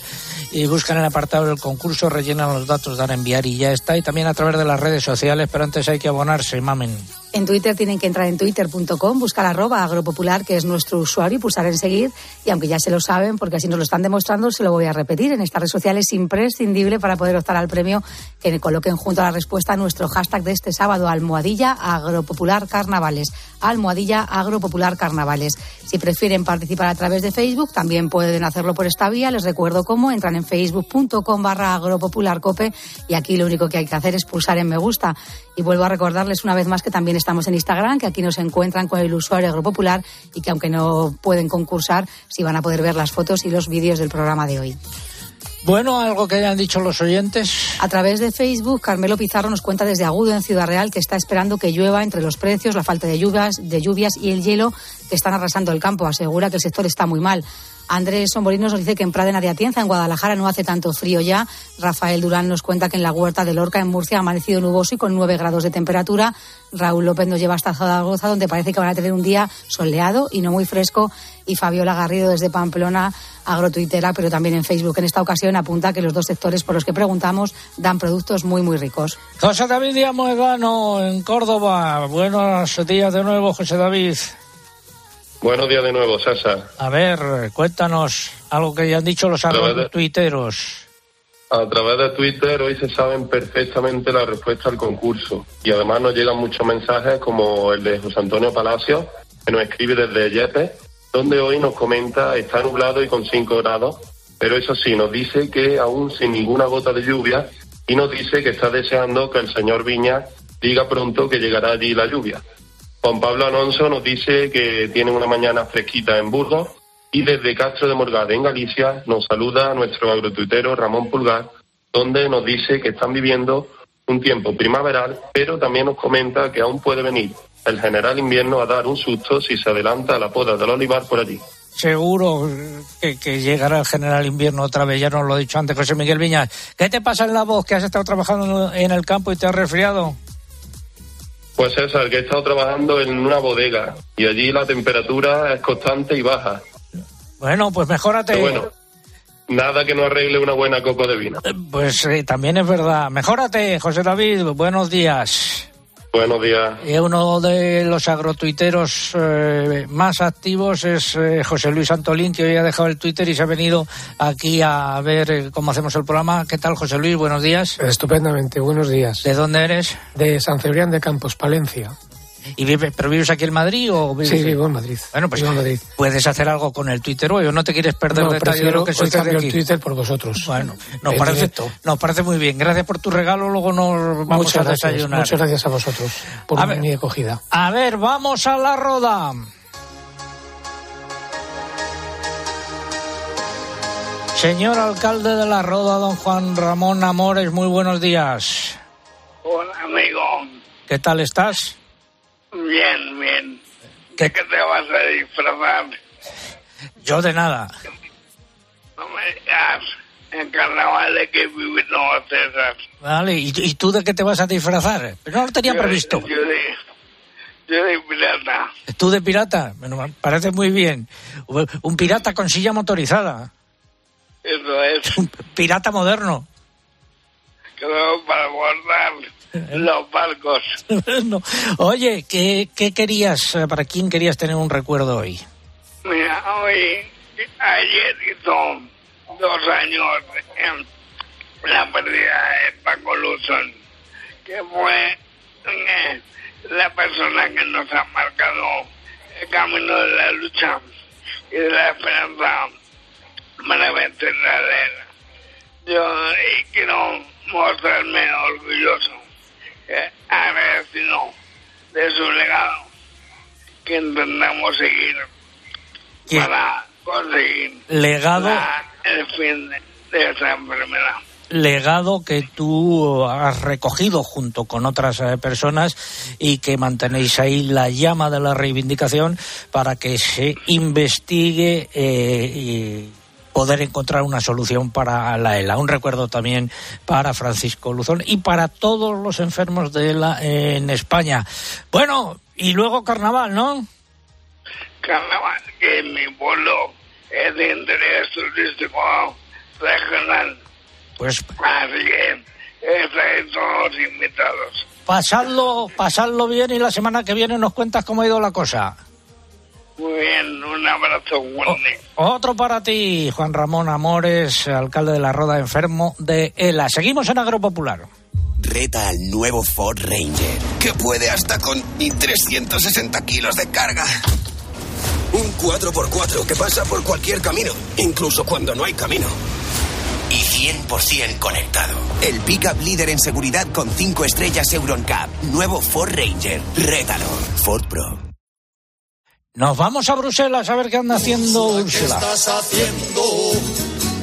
Y buscan el apartado del concurso, rellenan los datos, dan a enviar y ya está. Y también a través de las redes sociales, pero antes hay que abonarse, mamen. En Twitter tienen que entrar en twitter.com, buscar arroba agropopular, que es nuestro usuario, y pulsar en seguir. Y aunque ya se lo saben, porque así nos lo están demostrando, se lo voy a repetir. En esta red social es imprescindible para poder optar al premio que coloquen junto a la respuesta nuestro hashtag de este sábado, almohadilla agropopular carnavales. Almohadilla agropopular carnavales. Si prefieren participar a través de Facebook, también pueden hacerlo por esta vía. Les recuerdo cómo entran en facebook.com barra agropopularcope y aquí lo único que hay que hacer es pulsar en me gusta. Y vuelvo a recordarles una vez más que también estamos en Instagram, que aquí nos encuentran con el usuario agropopular y que aunque no pueden concursar, sí van a poder ver las fotos y los vídeos del programa de hoy. Bueno, algo que hayan dicho los oyentes. A través de Facebook, Carmelo Pizarro nos cuenta desde Agudo en Ciudad Real que está esperando que llueva entre los precios, la falta de lluvias, de lluvias y el hielo que están arrasando el campo. Asegura que el sector está muy mal. Andrés Somborinos nos dice que en Pradena de Atienza, en Guadalajara, no hace tanto frío ya. Rafael Durán nos cuenta que en la huerta de Lorca, en Murcia, ha amanecido nuboso y con 9 grados de temperatura. Raúl López nos lleva hasta Zaragoza, donde parece que van a tener un día soleado y no muy fresco. Y Fabiola Garrido desde Pamplona, agrotuitera, pero también en Facebook. En esta ocasión apunta que los dos sectores por los que preguntamos dan productos muy, muy ricos. José David Díaz Moegano, en Córdoba. Buenos días de nuevo, José David. Buenos días de nuevo, Sasa. A ver, cuéntanos algo que ya han dicho los tuiteros. A través de Twitter hoy se saben perfectamente la respuesta al concurso y además nos llegan muchos mensajes como el de José Antonio Palacio, que nos escribe desde Yepes, donde hoy nos comenta está nublado y con 5 grados, pero eso sí, nos dice que aún sin ninguna gota de lluvia y nos dice que está deseando que el señor Viña diga pronto que llegará allí la lluvia. Juan Pablo Alonso nos dice que tiene una mañana fresquita en Burgos y desde Castro de Morgade, en Galicia, nos saluda nuestro agrotuitero Ramón Pulgar, donde nos dice que están viviendo un tiempo primaveral, pero también nos comenta que aún puede venir el general invierno a dar un susto si se adelanta la poda del olivar por allí. Seguro que, que, llegará el general invierno otra vez, ya nos lo he dicho antes, José Miguel Viñas. ¿Qué te pasa en la voz? ¿Que has estado trabajando en el campo y te has resfriado? Pues César, que he estado trabajando en una bodega y allí la temperatura es constante y baja. Bueno, pues mejórate. Pero bueno, nada que no arregle una buena copa de vino. Pues eh, también es verdad. Mejórate, José David. Buenos días. Buenos días. Y uno de los agrotuiteros eh, más activos es eh, José Luis Antolín, que hoy ha dejado el Twitter y se ha venido aquí a ver eh, cómo hacemos el programa. ¿Qué tal, José Luis? Buenos días. Estupendamente, buenos días. ¿De dónde eres? De San Cebrián de Campos, Palencia. ¿Y vive, ¿Pero vives aquí en Madrid o vives Sí, vivo en Madrid. Bueno, pues Vivo en Madrid. puedes hacer algo con el Twitter hoy o no te quieres perder No, detalle de lo que soy cambio aquí. el Twitter por vosotros. Bueno, nos En parece, directo. nos parece muy bien. Gracias por tu regalo. Luego nos vamos muchas a gracias, desayunar. muchas gracias a vosotros por A mi ver. acogida. A ver, vamos a la roda. Señor alcalde de la Roda, don Juan Ramón Amores, muy buenos días. Hola, amigo. ¿Qué tal estás? Bien, bien. ¿De qué te vas a disfrazar? Yo de nada. No me digas. En carnaval de que vivimos, César. Vale, ¿y, y tú de qué te vas a disfrazar? Pero no lo tenía Yo- previsto. Yo de, yo de pirata. ¿Tú de pirata? Bueno, me parece muy bien. Un pirata con silla motorizada. Eso es. *laughs* Pirata moderno. Creo para guardar *laughs* los barcos. *laughs* No. Oye, ¿qué, ¿qué querías, eh, para quién querías tener un recuerdo hoy? Mira, hoy, ayer hizo dos años en la pérdida de Paco Luzón, que fue eh, la persona que nos ha marcado el camino de la lucha y de la esperanza para vencer la guerra. Yo y quiero mostrarme orgulloso, eh, agradecido de su legado, que intentamos seguir para conseguir Legado. la- el fin de, de esa enfermedad. legado que tú has recogido junto con otras eh, personas y que mantenéis ahí la llama de la reivindicación para que se investigue eh, y poder encontrar una solución para la ELA. Un recuerdo también para Francisco Luzón y para todos los enfermos de ELA en España. Bueno, y luego carnaval, ¿no? Carnaval, que mi pueblo es de interés turístico regional. Pues Así que estáis todos invitados. pasadlo, pasadlo bien y la semana que viene nos cuentas cómo ha ido la cosa. Muy bien, un abrazo, Wendy. Otro para ti, Juan Ramón Amores, alcalde de la Roda, enfermo de ELA. Seguimos en Agropopular. Reta al nuevo Ford Ranger, que puede hasta con 1360 kilos de carga. Un 4x4 que pasa por cualquier camino, incluso cuando no hay camino. Y 100% conectado. El pickup líder en seguridad con 5 estrellas Euroncap. Nuevo Ford Ranger. Rétalo. Ford Pro. Nos vamos a Bruselas a ver qué anda haciendo Úrsula. estás haciendo?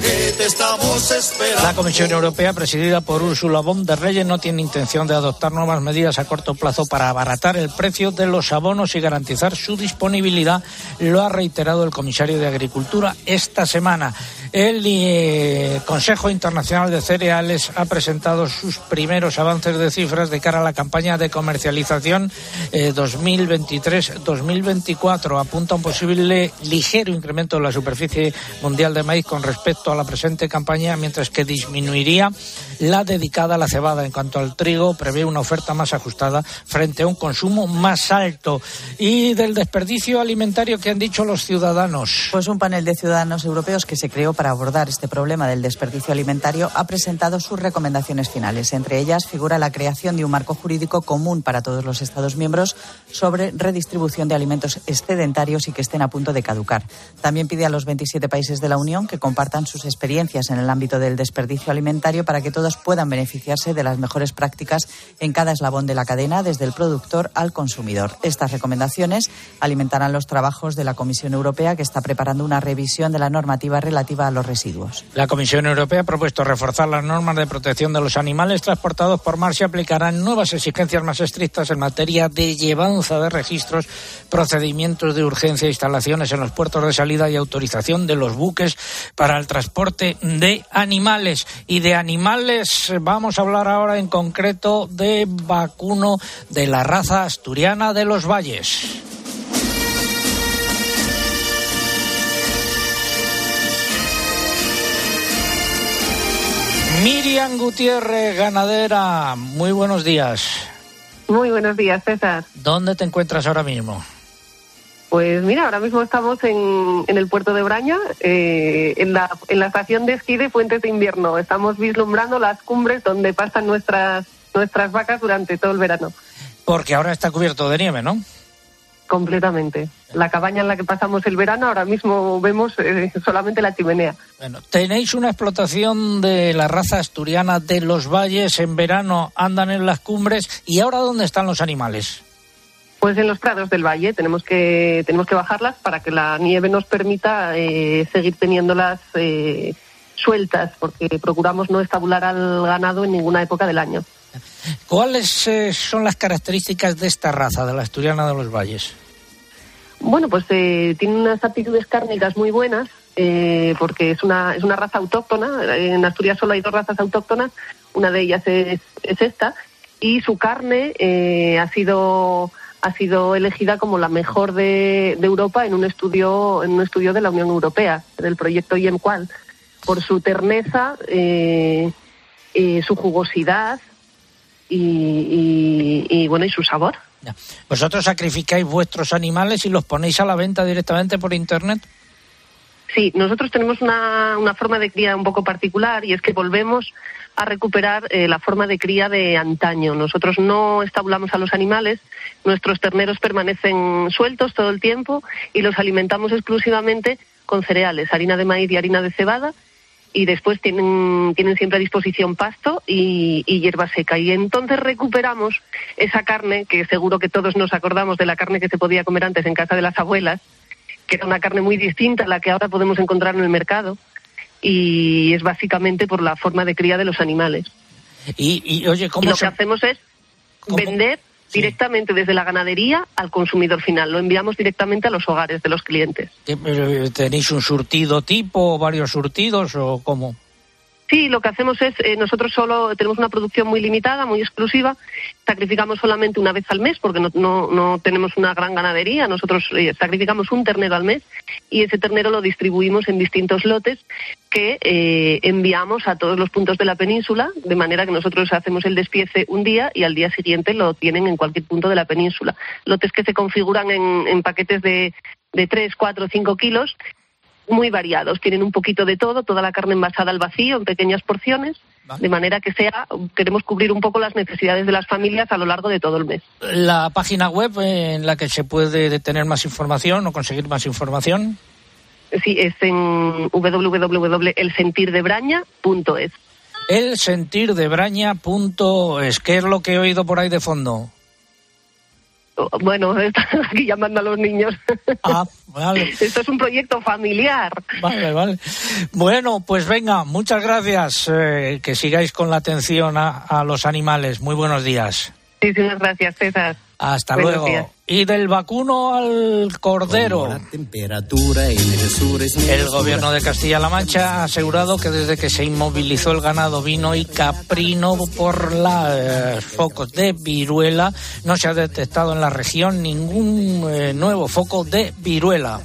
Que te estamos esperando. La Comisión Europea, presidida por Ursula von der Leyen, no tiene intención de adoptar nuevas medidas a corto plazo para abaratar el precio de los abonos y garantizar su disponibilidad, lo ha reiterado el comisario de Agricultura esta semana. El eh, Consejo Internacional de Cereales ha presentado sus primeros avances de cifras de cara a la campaña de comercialización eh, 2023-2024. Apunta a un posible ligero incremento de la superficie mundial de maíz con respecto a la presente campaña, mientras que disminuiría la dedicada a la cebada. En cuanto al trigo, prevé una oferta más ajustada frente a un consumo más alto. Y del desperdicio alimentario que han dicho los ciudadanos. Pues un panel de ciudadanos europeos que se creó para abordar este problema del desperdicio alimentario ha presentado sus recomendaciones finales. Entre ellas figura la creación de un marco jurídico común para todos los Estados miembros sobre redistribución de alimentos excedentarios y que estén a punto de caducar. También pide a los 27 países de la Unión que compartan sus experiencias en el ámbito del desperdicio alimentario para que todos puedan beneficiarse de las mejores prácticas en cada eslabón de la cadena, desde el productor al consumidor. Estas recomendaciones alimentarán los trabajos de la Comisión Europea, que está preparando una revisión de la normativa relativa a La Comisión Europea ha propuesto reforzar las normas de protección de los animales transportados por mar y aplicarán nuevas exigencias más estrictas en materia de llevanza de registros, procedimientos de urgencia, instalaciones en los puertos de salida y autorización de los buques para el transporte de animales. Y de animales vamos a hablar ahora en concreto de vacuno de la raza asturiana de los valles. Miriam Gutiérrez, ganadera, muy buenos días. Muy buenos días, César. ¿Dónde te encuentras ahora mismo? Pues mira, ahora mismo estamos en, en el puerto de Braña, eh, en, la, en la estación de esquí de Fuentes de Invierno. Estamos vislumbrando las cumbres donde pasan nuestras, nuestras vacas durante todo el verano. Porque ahora está cubierto de nieve, ¿no? Completamente. La cabaña en la que pasamos el verano, ahora mismo vemos eh, solamente la chimenea. Bueno, tenéis una explotación de la raza asturiana de los valles, en verano andan en las cumbres, ¿y ahora dónde están los animales? Pues en los prados del valle tenemos que tenemos que bajarlas para que la nieve nos permita eh, seguir teniéndolas eh, sueltas, porque procuramos no estabular al ganado en ninguna época del año. ¿Cuáles eh, son las características de esta raza, de la asturiana de los valles? Bueno, pues eh, tiene unas aptitudes cárnicas muy buenas, eh, porque es una, es una raza autóctona. En Asturias solo hay dos razas autóctonas, una de ellas es, es esta, y su carne eh, ha sido ha sido elegida como la mejor de, de, Europa en un estudio en un estudio de la Unión Europea del proyecto IEMQUAL por su terneza, eh, eh, su jugosidad y, y, y, bueno y su sabor. ¿Vosotros sacrificáis vuestros animales y los ponéis a la venta directamente por internet? Sí, nosotros tenemos una, una forma de cría un poco particular y es que volvemos a recuperar eh, la forma de cría de antaño. Nosotros no estabulamos a los animales, nuestros terneros permanecen sueltos todo el tiempo y los alimentamos exclusivamente con cereales, harina de maíz y harina de cebada y después tienen, tienen siempre a disposición pasto y, y, hierba seca. Y entonces recuperamos esa carne, que seguro que todos nos acordamos de la carne que se podía comer antes en casa de las abuelas, que era una carne muy distinta a la que ahora podemos encontrar en el mercado y es básicamente por la forma de cría de los animales. Y, y oye, ¿cómo Y lo se- que hacemos es vender directamente desde la ganadería al consumidor final. Lo enviamos directamente a los hogares de los clientes. eh, ¿Tenéis un surtido tipo varios surtidos o cómo? Sí, lo que hacemos es, eh, nosotros solo tenemos una producción muy limitada, muy exclusiva, sacrificamos solamente una vez al mes porque no, no, no tenemos una gran ganadería, nosotros eh, sacrificamos un ternero al mes y ese ternero lo distribuimos en distintos lotes que eh, enviamos a todos los puntos de la península, de manera que nosotros hacemos el despiece un día y al día siguiente lo tienen en cualquier punto de la península. Lotes que se configuran en, en paquetes de, de 3, 4, 5 kilos muy variados. Tienen un poquito de todo, toda la carne envasada al vacío en pequeñas porciones, de manera que sea, queremos cubrir un poco las necesidades de las familias a lo largo de todo el mes. La página web en la que se puede tener más información o conseguir más información. Sí, es en www.elsentirdebraña.es. El sentir de Braña.es. ¿Qué es lo que he oído por ahí de fondo? Bueno, *laughs* están aquí llamando a los niños. Ah, vale. *laughs* Esto es un proyecto familiar. Vale, vale. Bueno, pues venga, muchas gracias. eh, que sigáis con la atención a, a los animales. Muy buenos días. Muchísimas gracias, César. Hasta Buenos luego. días. Y del vacuno al cordero. temperatura en el sur es El gobierno de Castilla-La Mancha ha asegurado que desde que se inmovilizó el ganado vino y caprino por los focos de viruela, no se ha detectado en la región ningún eh, nuevo foco de viruela.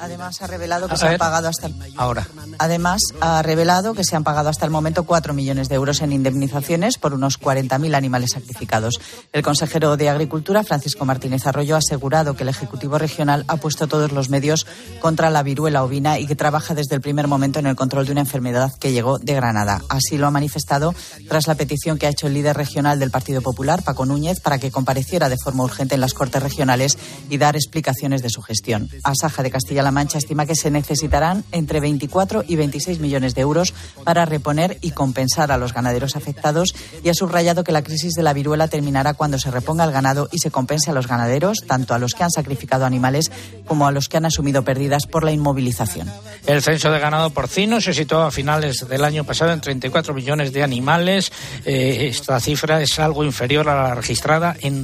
Además ha revelado que A se han ver. pagado hasta el... Ahora. Además, ha revelado que se han pagado hasta el momento 4 millones de euros en indemnizaciones por unos 40.000 animales sacrificados. El consejero de Agricultura, Francisco Martínez Arroyo, ha asegurado que el Ejecutivo Regional ha puesto todos los medios contra la viruela ovina y que trabaja desde el primer momento en el control de una enfermedad que llegó de Granada. Así lo ha manifestado tras la petición que ha hecho el líder regional del Partido Popular, Paco Núñez, para que compareciera de forma urgente en las Cortes Regionales y dar explicaciones de su gestión. Asaja de Castilla-La Mancha estima que se necesitarán entre 24 y 26 millones de euros para reponer y compensar a los ganaderos afectados y ha subrayado que la crisis de la viruela terminará cuando se reponga el ganado y se compense a los ganaderos, tanto a los que han sacrificado animales como a los que han asumido pérdidas por la inmovilización. El censo de ganado porcino se situó a finales del año pasado en 34 millones de animales. Eh, esta cifra es algo inferior a la registrada en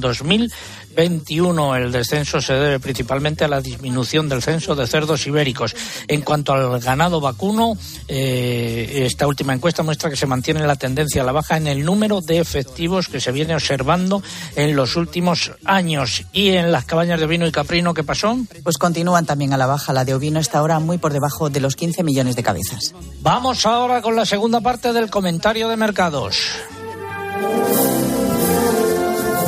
2021. El descenso se debe principalmente a la disminución del censo de cerdos ibéricos. En cuanto al ganado vacuno, eh, esta última encuesta muestra que se mantiene la tendencia a la baja en el número de efectivos que se viene observando en los últimos años. Y en las cabañas de vino y caprino, ¿qué pasó? Pues continúan también a la baja. La de ovino está ahora muy por debajo de los 15 millones de cabezas. Vamos ahora con la segunda parte del comentario de mercados.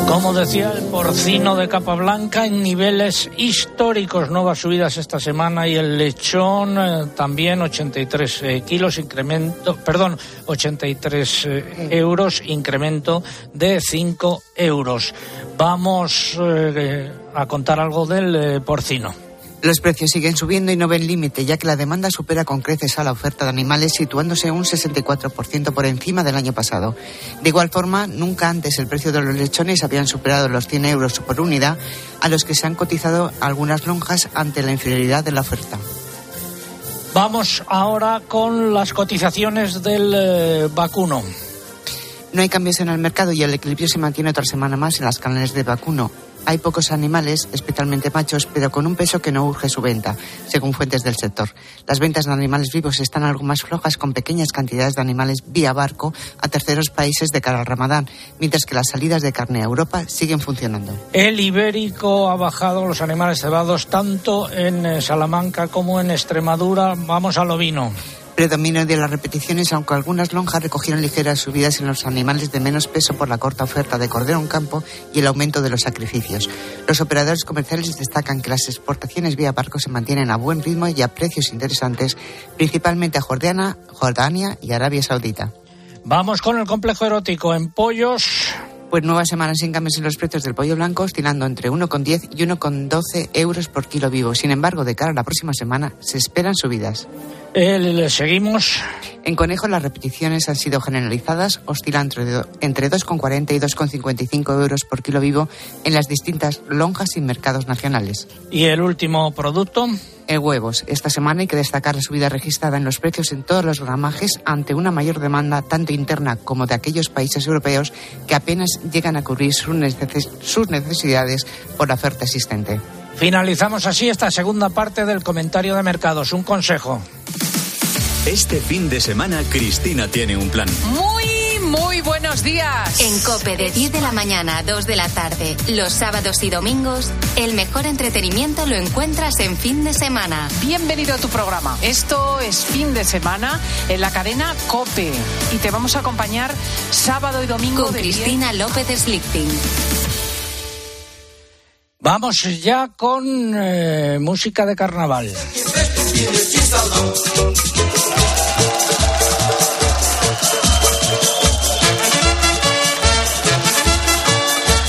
Como decía el porcino de capa blanca en niveles históricos, nuevas subidas esta semana y el lechón eh, también 83 eh, kilos, incremento, perdón, 83 eh, euros, incremento de 5 euros. Vamos a contar algo del porcino. Los precios siguen subiendo y no ven límite, ya que la demanda supera con creces a la oferta de animales, situándose un 64% por encima del año pasado. De igual forma, nunca antes el precio de los lechones habían superado los 100 euros por unidad, a los que se han cotizado algunas lonjas ante la inferioridad de la oferta. Vamos ahora con las cotizaciones del eh, vacuno. No hay cambios en el mercado y el equilibrio se mantiene otra semana más en las canales de vacuno. Hay pocos animales, especialmente machos, pero con un peso que no urge su venta, según fuentes del sector. Las ventas de animales vivos están algo más flojas, con pequeñas cantidades de animales vía barco a terceros países de cara al Ramadán, mientras que las salidas de carne a Europa siguen funcionando. El ibérico ha bajado los animales cebados tanto en eh, Salamanca como en Extremadura. Vamos al ovino. Predominio de las repeticiones, aunque algunas lonjas recogieron ligeras subidas en los animales de menos peso por la corta oferta de cordero en campo y el aumento de los sacrificios. Los operadores comerciales destacan que las exportaciones vía barco se mantienen a buen ritmo y a precios interesantes, principalmente a Jordania, Jordania y Arabia Saudita. Vamos con el complejo erótico en pollos. Pues nueva semana sin cambios en los precios del pollo blanco, oscilando entre 1,10 y 1,12 euros por kilo vivo. Sin embargo, de cara a la próxima semana se esperan subidas. El, seguimos. En conejo las repeticiones han sido generalizadas, oscilando entre 2,40 y 2,55 euros por kilo vivo en las distintas lonjas y mercados nacionales. ¿Y el último producto? En huevos, esta semana hay que destacar la subida registrada en los precios en todos los gramajes ante una mayor demanda tanto interna como de aquellos países europeos que apenas llegan a cubrir sus necesidades por la oferta existente. Finalizamos así esta segunda parte del comentario de mercados. Un consejo. Este fin de semana Cristina tiene un plan. Muy, muy buenos días. En Cope de 10 de la mañana a 2 de la tarde, los sábados y domingos, el mejor entretenimiento lo encuentras en fin de semana. Bienvenido a tu programa. Esto es fin de semana en la cadena Cope y te vamos a acompañar sábado y domingo Con de Cristina López Slichting. Vamos ya con eh, música de carnaval.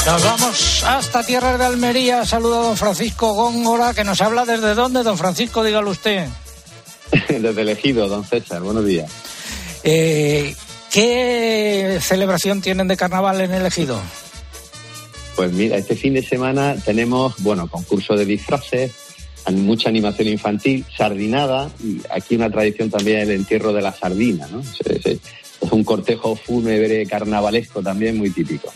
Nos vamos hasta tierra de Almería. Saludo a don Francisco Góngora, que nos habla desde dónde, don Francisco, dígalo usted. *laughs* Desde elegido, don César, buenos días. Eh, ¿Qué celebración tienen de carnaval en el ejido? Pues mira, este fin de semana tenemos, bueno, concurso de disfraces, mucha animación infantil, sardinada, y aquí una tradición también el entierro de la sardina, ¿no? Es un cortejo fúnebre carnavalesco también muy típico.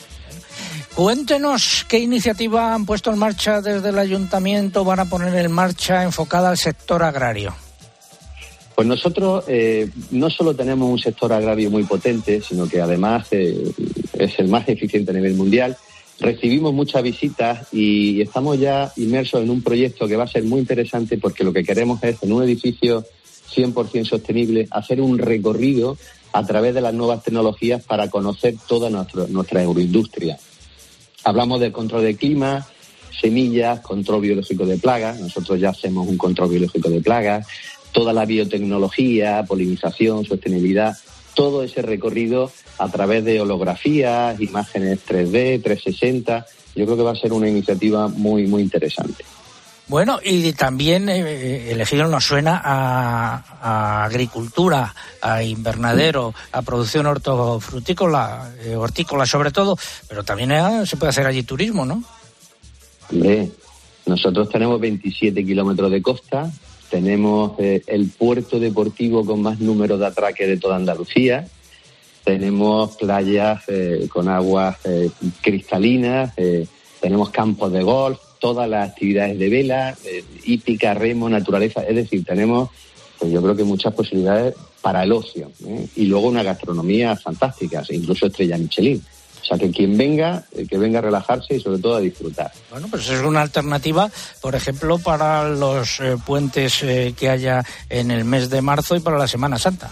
Cuéntenos qué iniciativa han puesto en marcha desde el ayuntamiento, van a poner en marcha enfocada al sector agrario. Pues nosotros eh, no solo tenemos un sector agrario muy potente, sino que además eh, es el más eficiente a nivel mundial. Recibimos muchas visitas y estamos ya inmersos en un proyecto que va a ser muy interesante porque lo que queremos es, en un edificio 100% sostenible, hacer un recorrido a través de las nuevas tecnologías para conocer toda nuestra, nuestra agroindustria. Hablamos del control del clima, semillas, control biológico de plagas. Nosotros ya hacemos un control biológico de plagas, toda la biotecnología, polinización, sostenibilidad, todo ese recorrido a través de holografías, imágenes 3D, 360. Yo creo que va a ser una iniciativa muy, muy interesante. Bueno, y también eh, el ejido nos suena a, a agricultura, a invernadero, a producción hortofrutícola, eh, hortícola sobre todo, pero también eh, se puede hacer allí turismo, ¿no? Hombre, nosotros tenemos 27 kilómetros de costa, tenemos eh, el puerto deportivo con más número de atraques de toda Andalucía, tenemos playas eh, con aguas eh, cristalinas, tenemos campos de golf, todas las actividades de vela, hípica, remo, naturaleza, es decir, tenemos pues yo creo que muchas posibilidades para el ocio y luego una gastronomía fantástica, incluso estrella Michelin. O sea, que quien venga, eh, que venga a relajarse y sobre todo a disfrutar. Bueno, pues es una alternativa, por ejemplo, para los eh, puentes eh, que haya en el mes de marzo y para la Semana Santa.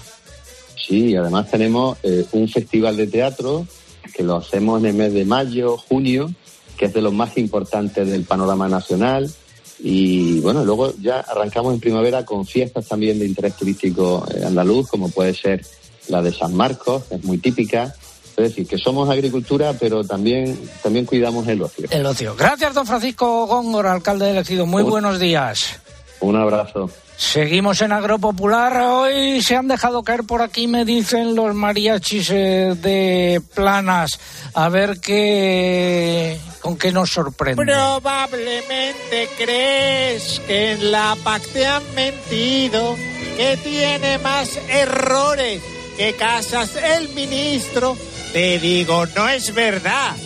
Sí, y además tenemos eh, un festival de teatro que lo hacemos en el mes de mayo, junio, que es de los más importantes del panorama nacional. Y bueno, luego ya arrancamos en primavera con fiestas también de interés turístico andaluz, como puede ser la de San Marcos, que es muy típica. Es decir, que somos agricultura, pero también, también cuidamos el ocio. El ocio. Gracias, don Francisco Góngora, alcalde del Ejido. Muy buenos días. Un abrazo. Seguimos en Agropopular. Hoy se han dejado caer por aquí, me dicen los mariachis eh, de Planas. A ver qué, con qué nos sorprende. Probablemente crees que en la PAC te han mentido, que tiene más errores que casas el ministro. Te digo, no es verdad.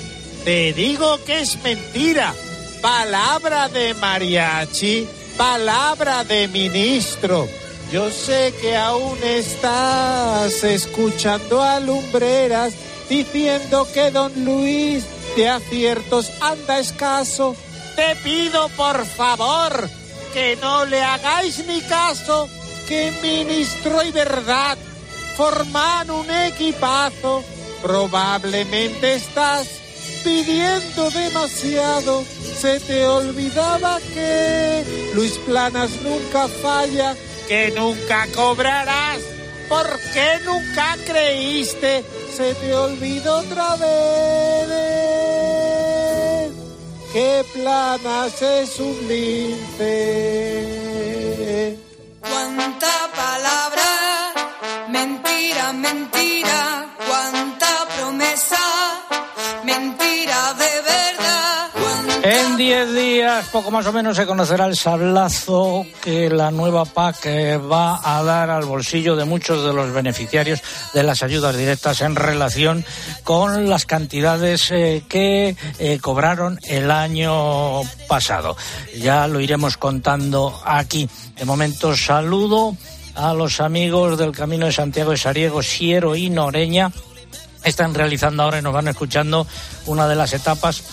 Te digo que es mentira. Palabra de mariachi, palabra de ministro. Yo sé que aún estás escuchando a lumbreras diciendo que don Luis de aciertos anda escaso. Te pido por favor que no le hagáis ni caso, que ministro y verdad forman un equipazo. Probablemente estás pidiendo demasiado. Se te olvidaba que Luis Planas nunca falla, que nunca cobrarás. ¿Por qué nunca creíste? Se te olvidó otra vez que Planas es un lince. Cuánta palabra, mentira, mentira, cuánta promesa, mentira de verdad. En 10 días, poco más o menos, se conocerá el sablazo que la nueva PAC eh, va a dar al bolsillo de muchos de los beneficiarios de las ayudas directas en relación con las cantidades eh, que eh, cobraron el año pasado. Ya lo iremos contando aquí. De momento, saludo a los amigos del Camino de Santiago de Sariego, Siero y Noreña. Están realizando ahora y nos van escuchando una de las etapas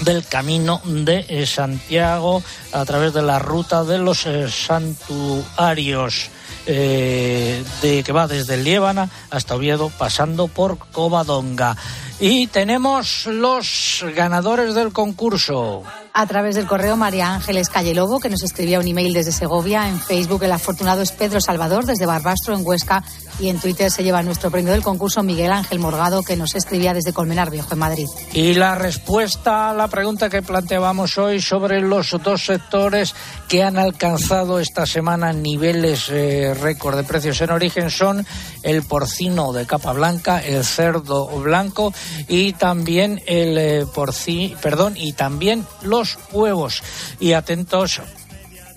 del camino de Santiago a través de la ruta de los eh, santuarios. Eh, de que va desde Liébana hasta Oviedo pasando por Covadonga y tenemos los ganadores del concurso a través del correo María Ángeles Calle Lobo, que nos escribía un email desde Segovia. En Facebook el afortunado es Pedro Salvador, desde Barbastro, en Huesca. Y en Twitter se lleva nuestro premio del concurso Miguel Ángel Morgado, que nos escribía desde Colmenar Viejo, en Madrid. Y la respuesta a la pregunta que planteábamos hoy sobre los dos sectores que han alcanzado esta semana niveles eh, récord de precios en origen son el porcino de capa blanca, el cerdo blanco y también el eh, perdón, y también los huevos. Y atentos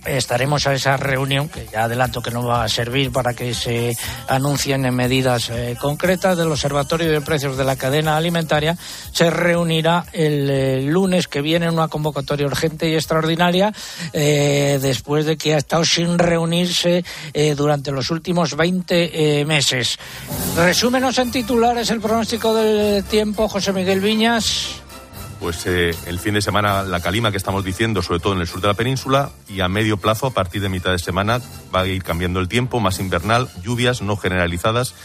estaremos a esa reunión, que ya adelanto que no va a servir para que se anuncien medidas eh, concretas del Observatorio de Precios de la Cadena Alimentaria. Se reunirá el eh, lunes que viene en una convocatoria urgente y extraordinaria, eh, después de que ha estado sin reunirse durante los últimos 20 meses. Resúmenos en titulares el pronóstico del tiempo, José Miguel Viñas pues eh, el fin de semana la calima que estamos diciendo, sobre todo en el sur de la península, y a medio plazo, a partir de mitad de semana, va a ir cambiando el tiempo, más invernal, lluvias no generalizadas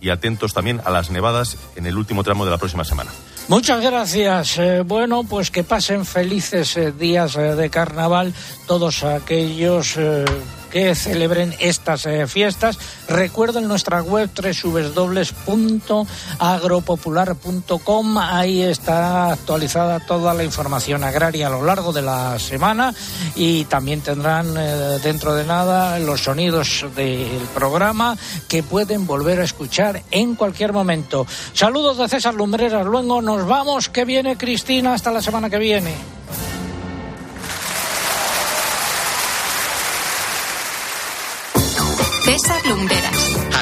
y atentos también a las nevadas en el último tramo de la próxima semana. Muchas gracias. Eh, bueno, pues que pasen felices eh, días de carnaval todos aquellos que celebren estas eh, fiestas. Recuerden nuestra web www.agropopular.com. Ahí está actualizada toda la información agraria a lo largo de la semana y también tendrán eh, dentro de nada los sonidos del programa que pueden volver a escuchar en cualquier momento. Saludos de César Lumbreras. Luego nos vamos. Que viene Cristina hasta la semana que viene.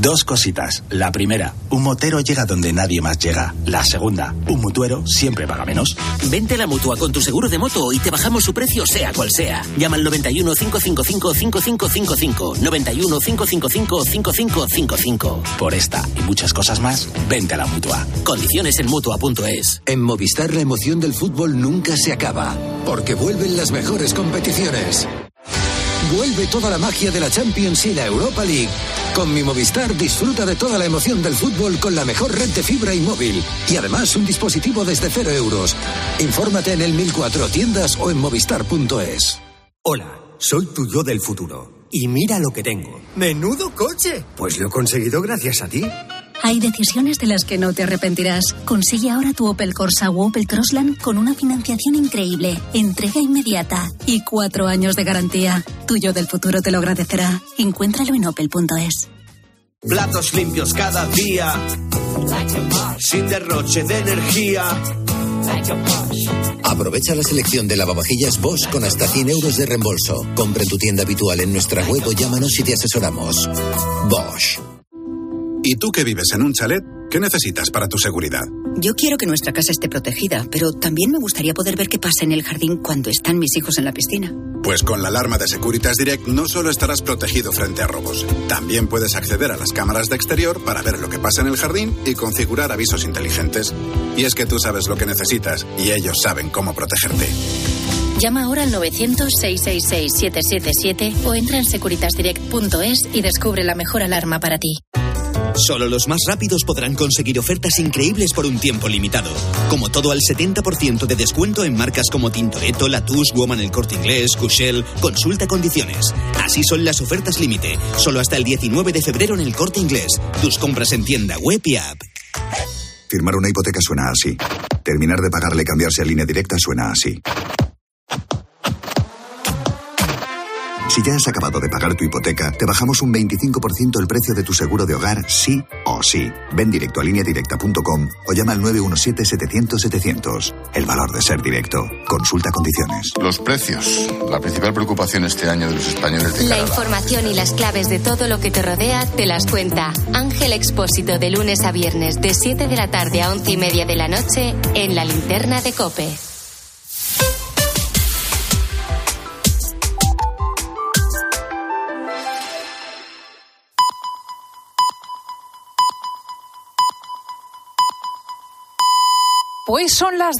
Dos cositas. La primera, un motero llega donde nadie más llega. La segunda, un mutuero siempre paga menos. Vente a la mutua con tu seguro de moto y te bajamos su precio sea cual sea. Llama al 91 555 5555. 91 555 5555. Por esta y muchas cosas más, vente a la mutua. Condiciones en mutua.es. En Movistar la emoción del fútbol nunca se acaba, porque vuelven las mejores competiciones. Vuelve toda la magia de la Champions y la Europa League. Con mi Movistar disfruta de toda la emoción del fútbol con la mejor red de fibra y móvil. Y además un dispositivo desde cero euros. Infórmate en el 1004 tiendas o en movistar.es. Hola, soy tu yo del futuro. Y mira lo que tengo. ¡Menudo coche! Pues lo he conseguido gracias a ti. Hay decisiones de las que no te arrepentirás. Consigue ahora tu Opel Corsa o Opel Crossland con una financiación increíble, entrega inmediata y cuatro años de garantía. Tuyo del futuro te lo agradecerá. Encuéntralo en opel.es. Platos limpios cada día, sin derroche de energía. Aprovecha la selección de lavavajillas Bosch con hasta 100 euros de reembolso. Compre tu tienda habitual en nuestra web o llámanos y te asesoramos. Bosch. ¿Y tú que vives en un chalet? ¿Qué necesitas para tu seguridad? Yo quiero que nuestra casa esté protegida, pero también me gustaría poder ver qué pasa en el jardín cuando están mis hijos en la piscina. Pues con la alarma de Securitas Direct no solo estarás protegido frente a robos, también puedes acceder a las cámaras de exterior para ver lo que pasa en el jardín y configurar avisos inteligentes. Y es que tú sabes lo que necesitas y ellos saben cómo protegerte. Llama ahora al 900-666-777 o entra en securitasdirect.es y descubre la mejor alarma para ti. Solo los más rápidos podrán conseguir ofertas increíbles por un tiempo limitado. Como todo al 70% de descuento en marcas como Tintoretto, Latus, Woman El Corte Inglés, Cushell. Consulta condiciones. Así son las ofertas límite. Solo hasta el 19 de febrero en El Corte Inglés. Tus compras en tienda web y app. Firmar una hipoteca suena así. Terminar de pagarle y cambiarse a línea directa suena así. Si ya has acabado de pagar tu hipoteca, te bajamos un 25% el precio de tu seguro de hogar, sí o sí. Ven directo a lineadirecta.com o llama al 917-700-700. El valor de ser directo. Consulta condiciones. Los precios. La principal preocupación este año de los españoles de La información y las claves de todo lo que te rodea te las cuenta Ángel Expósito de lunes a viernes de 7 de la tarde a 11 y media de la noche en la linterna de Cope. Pues son las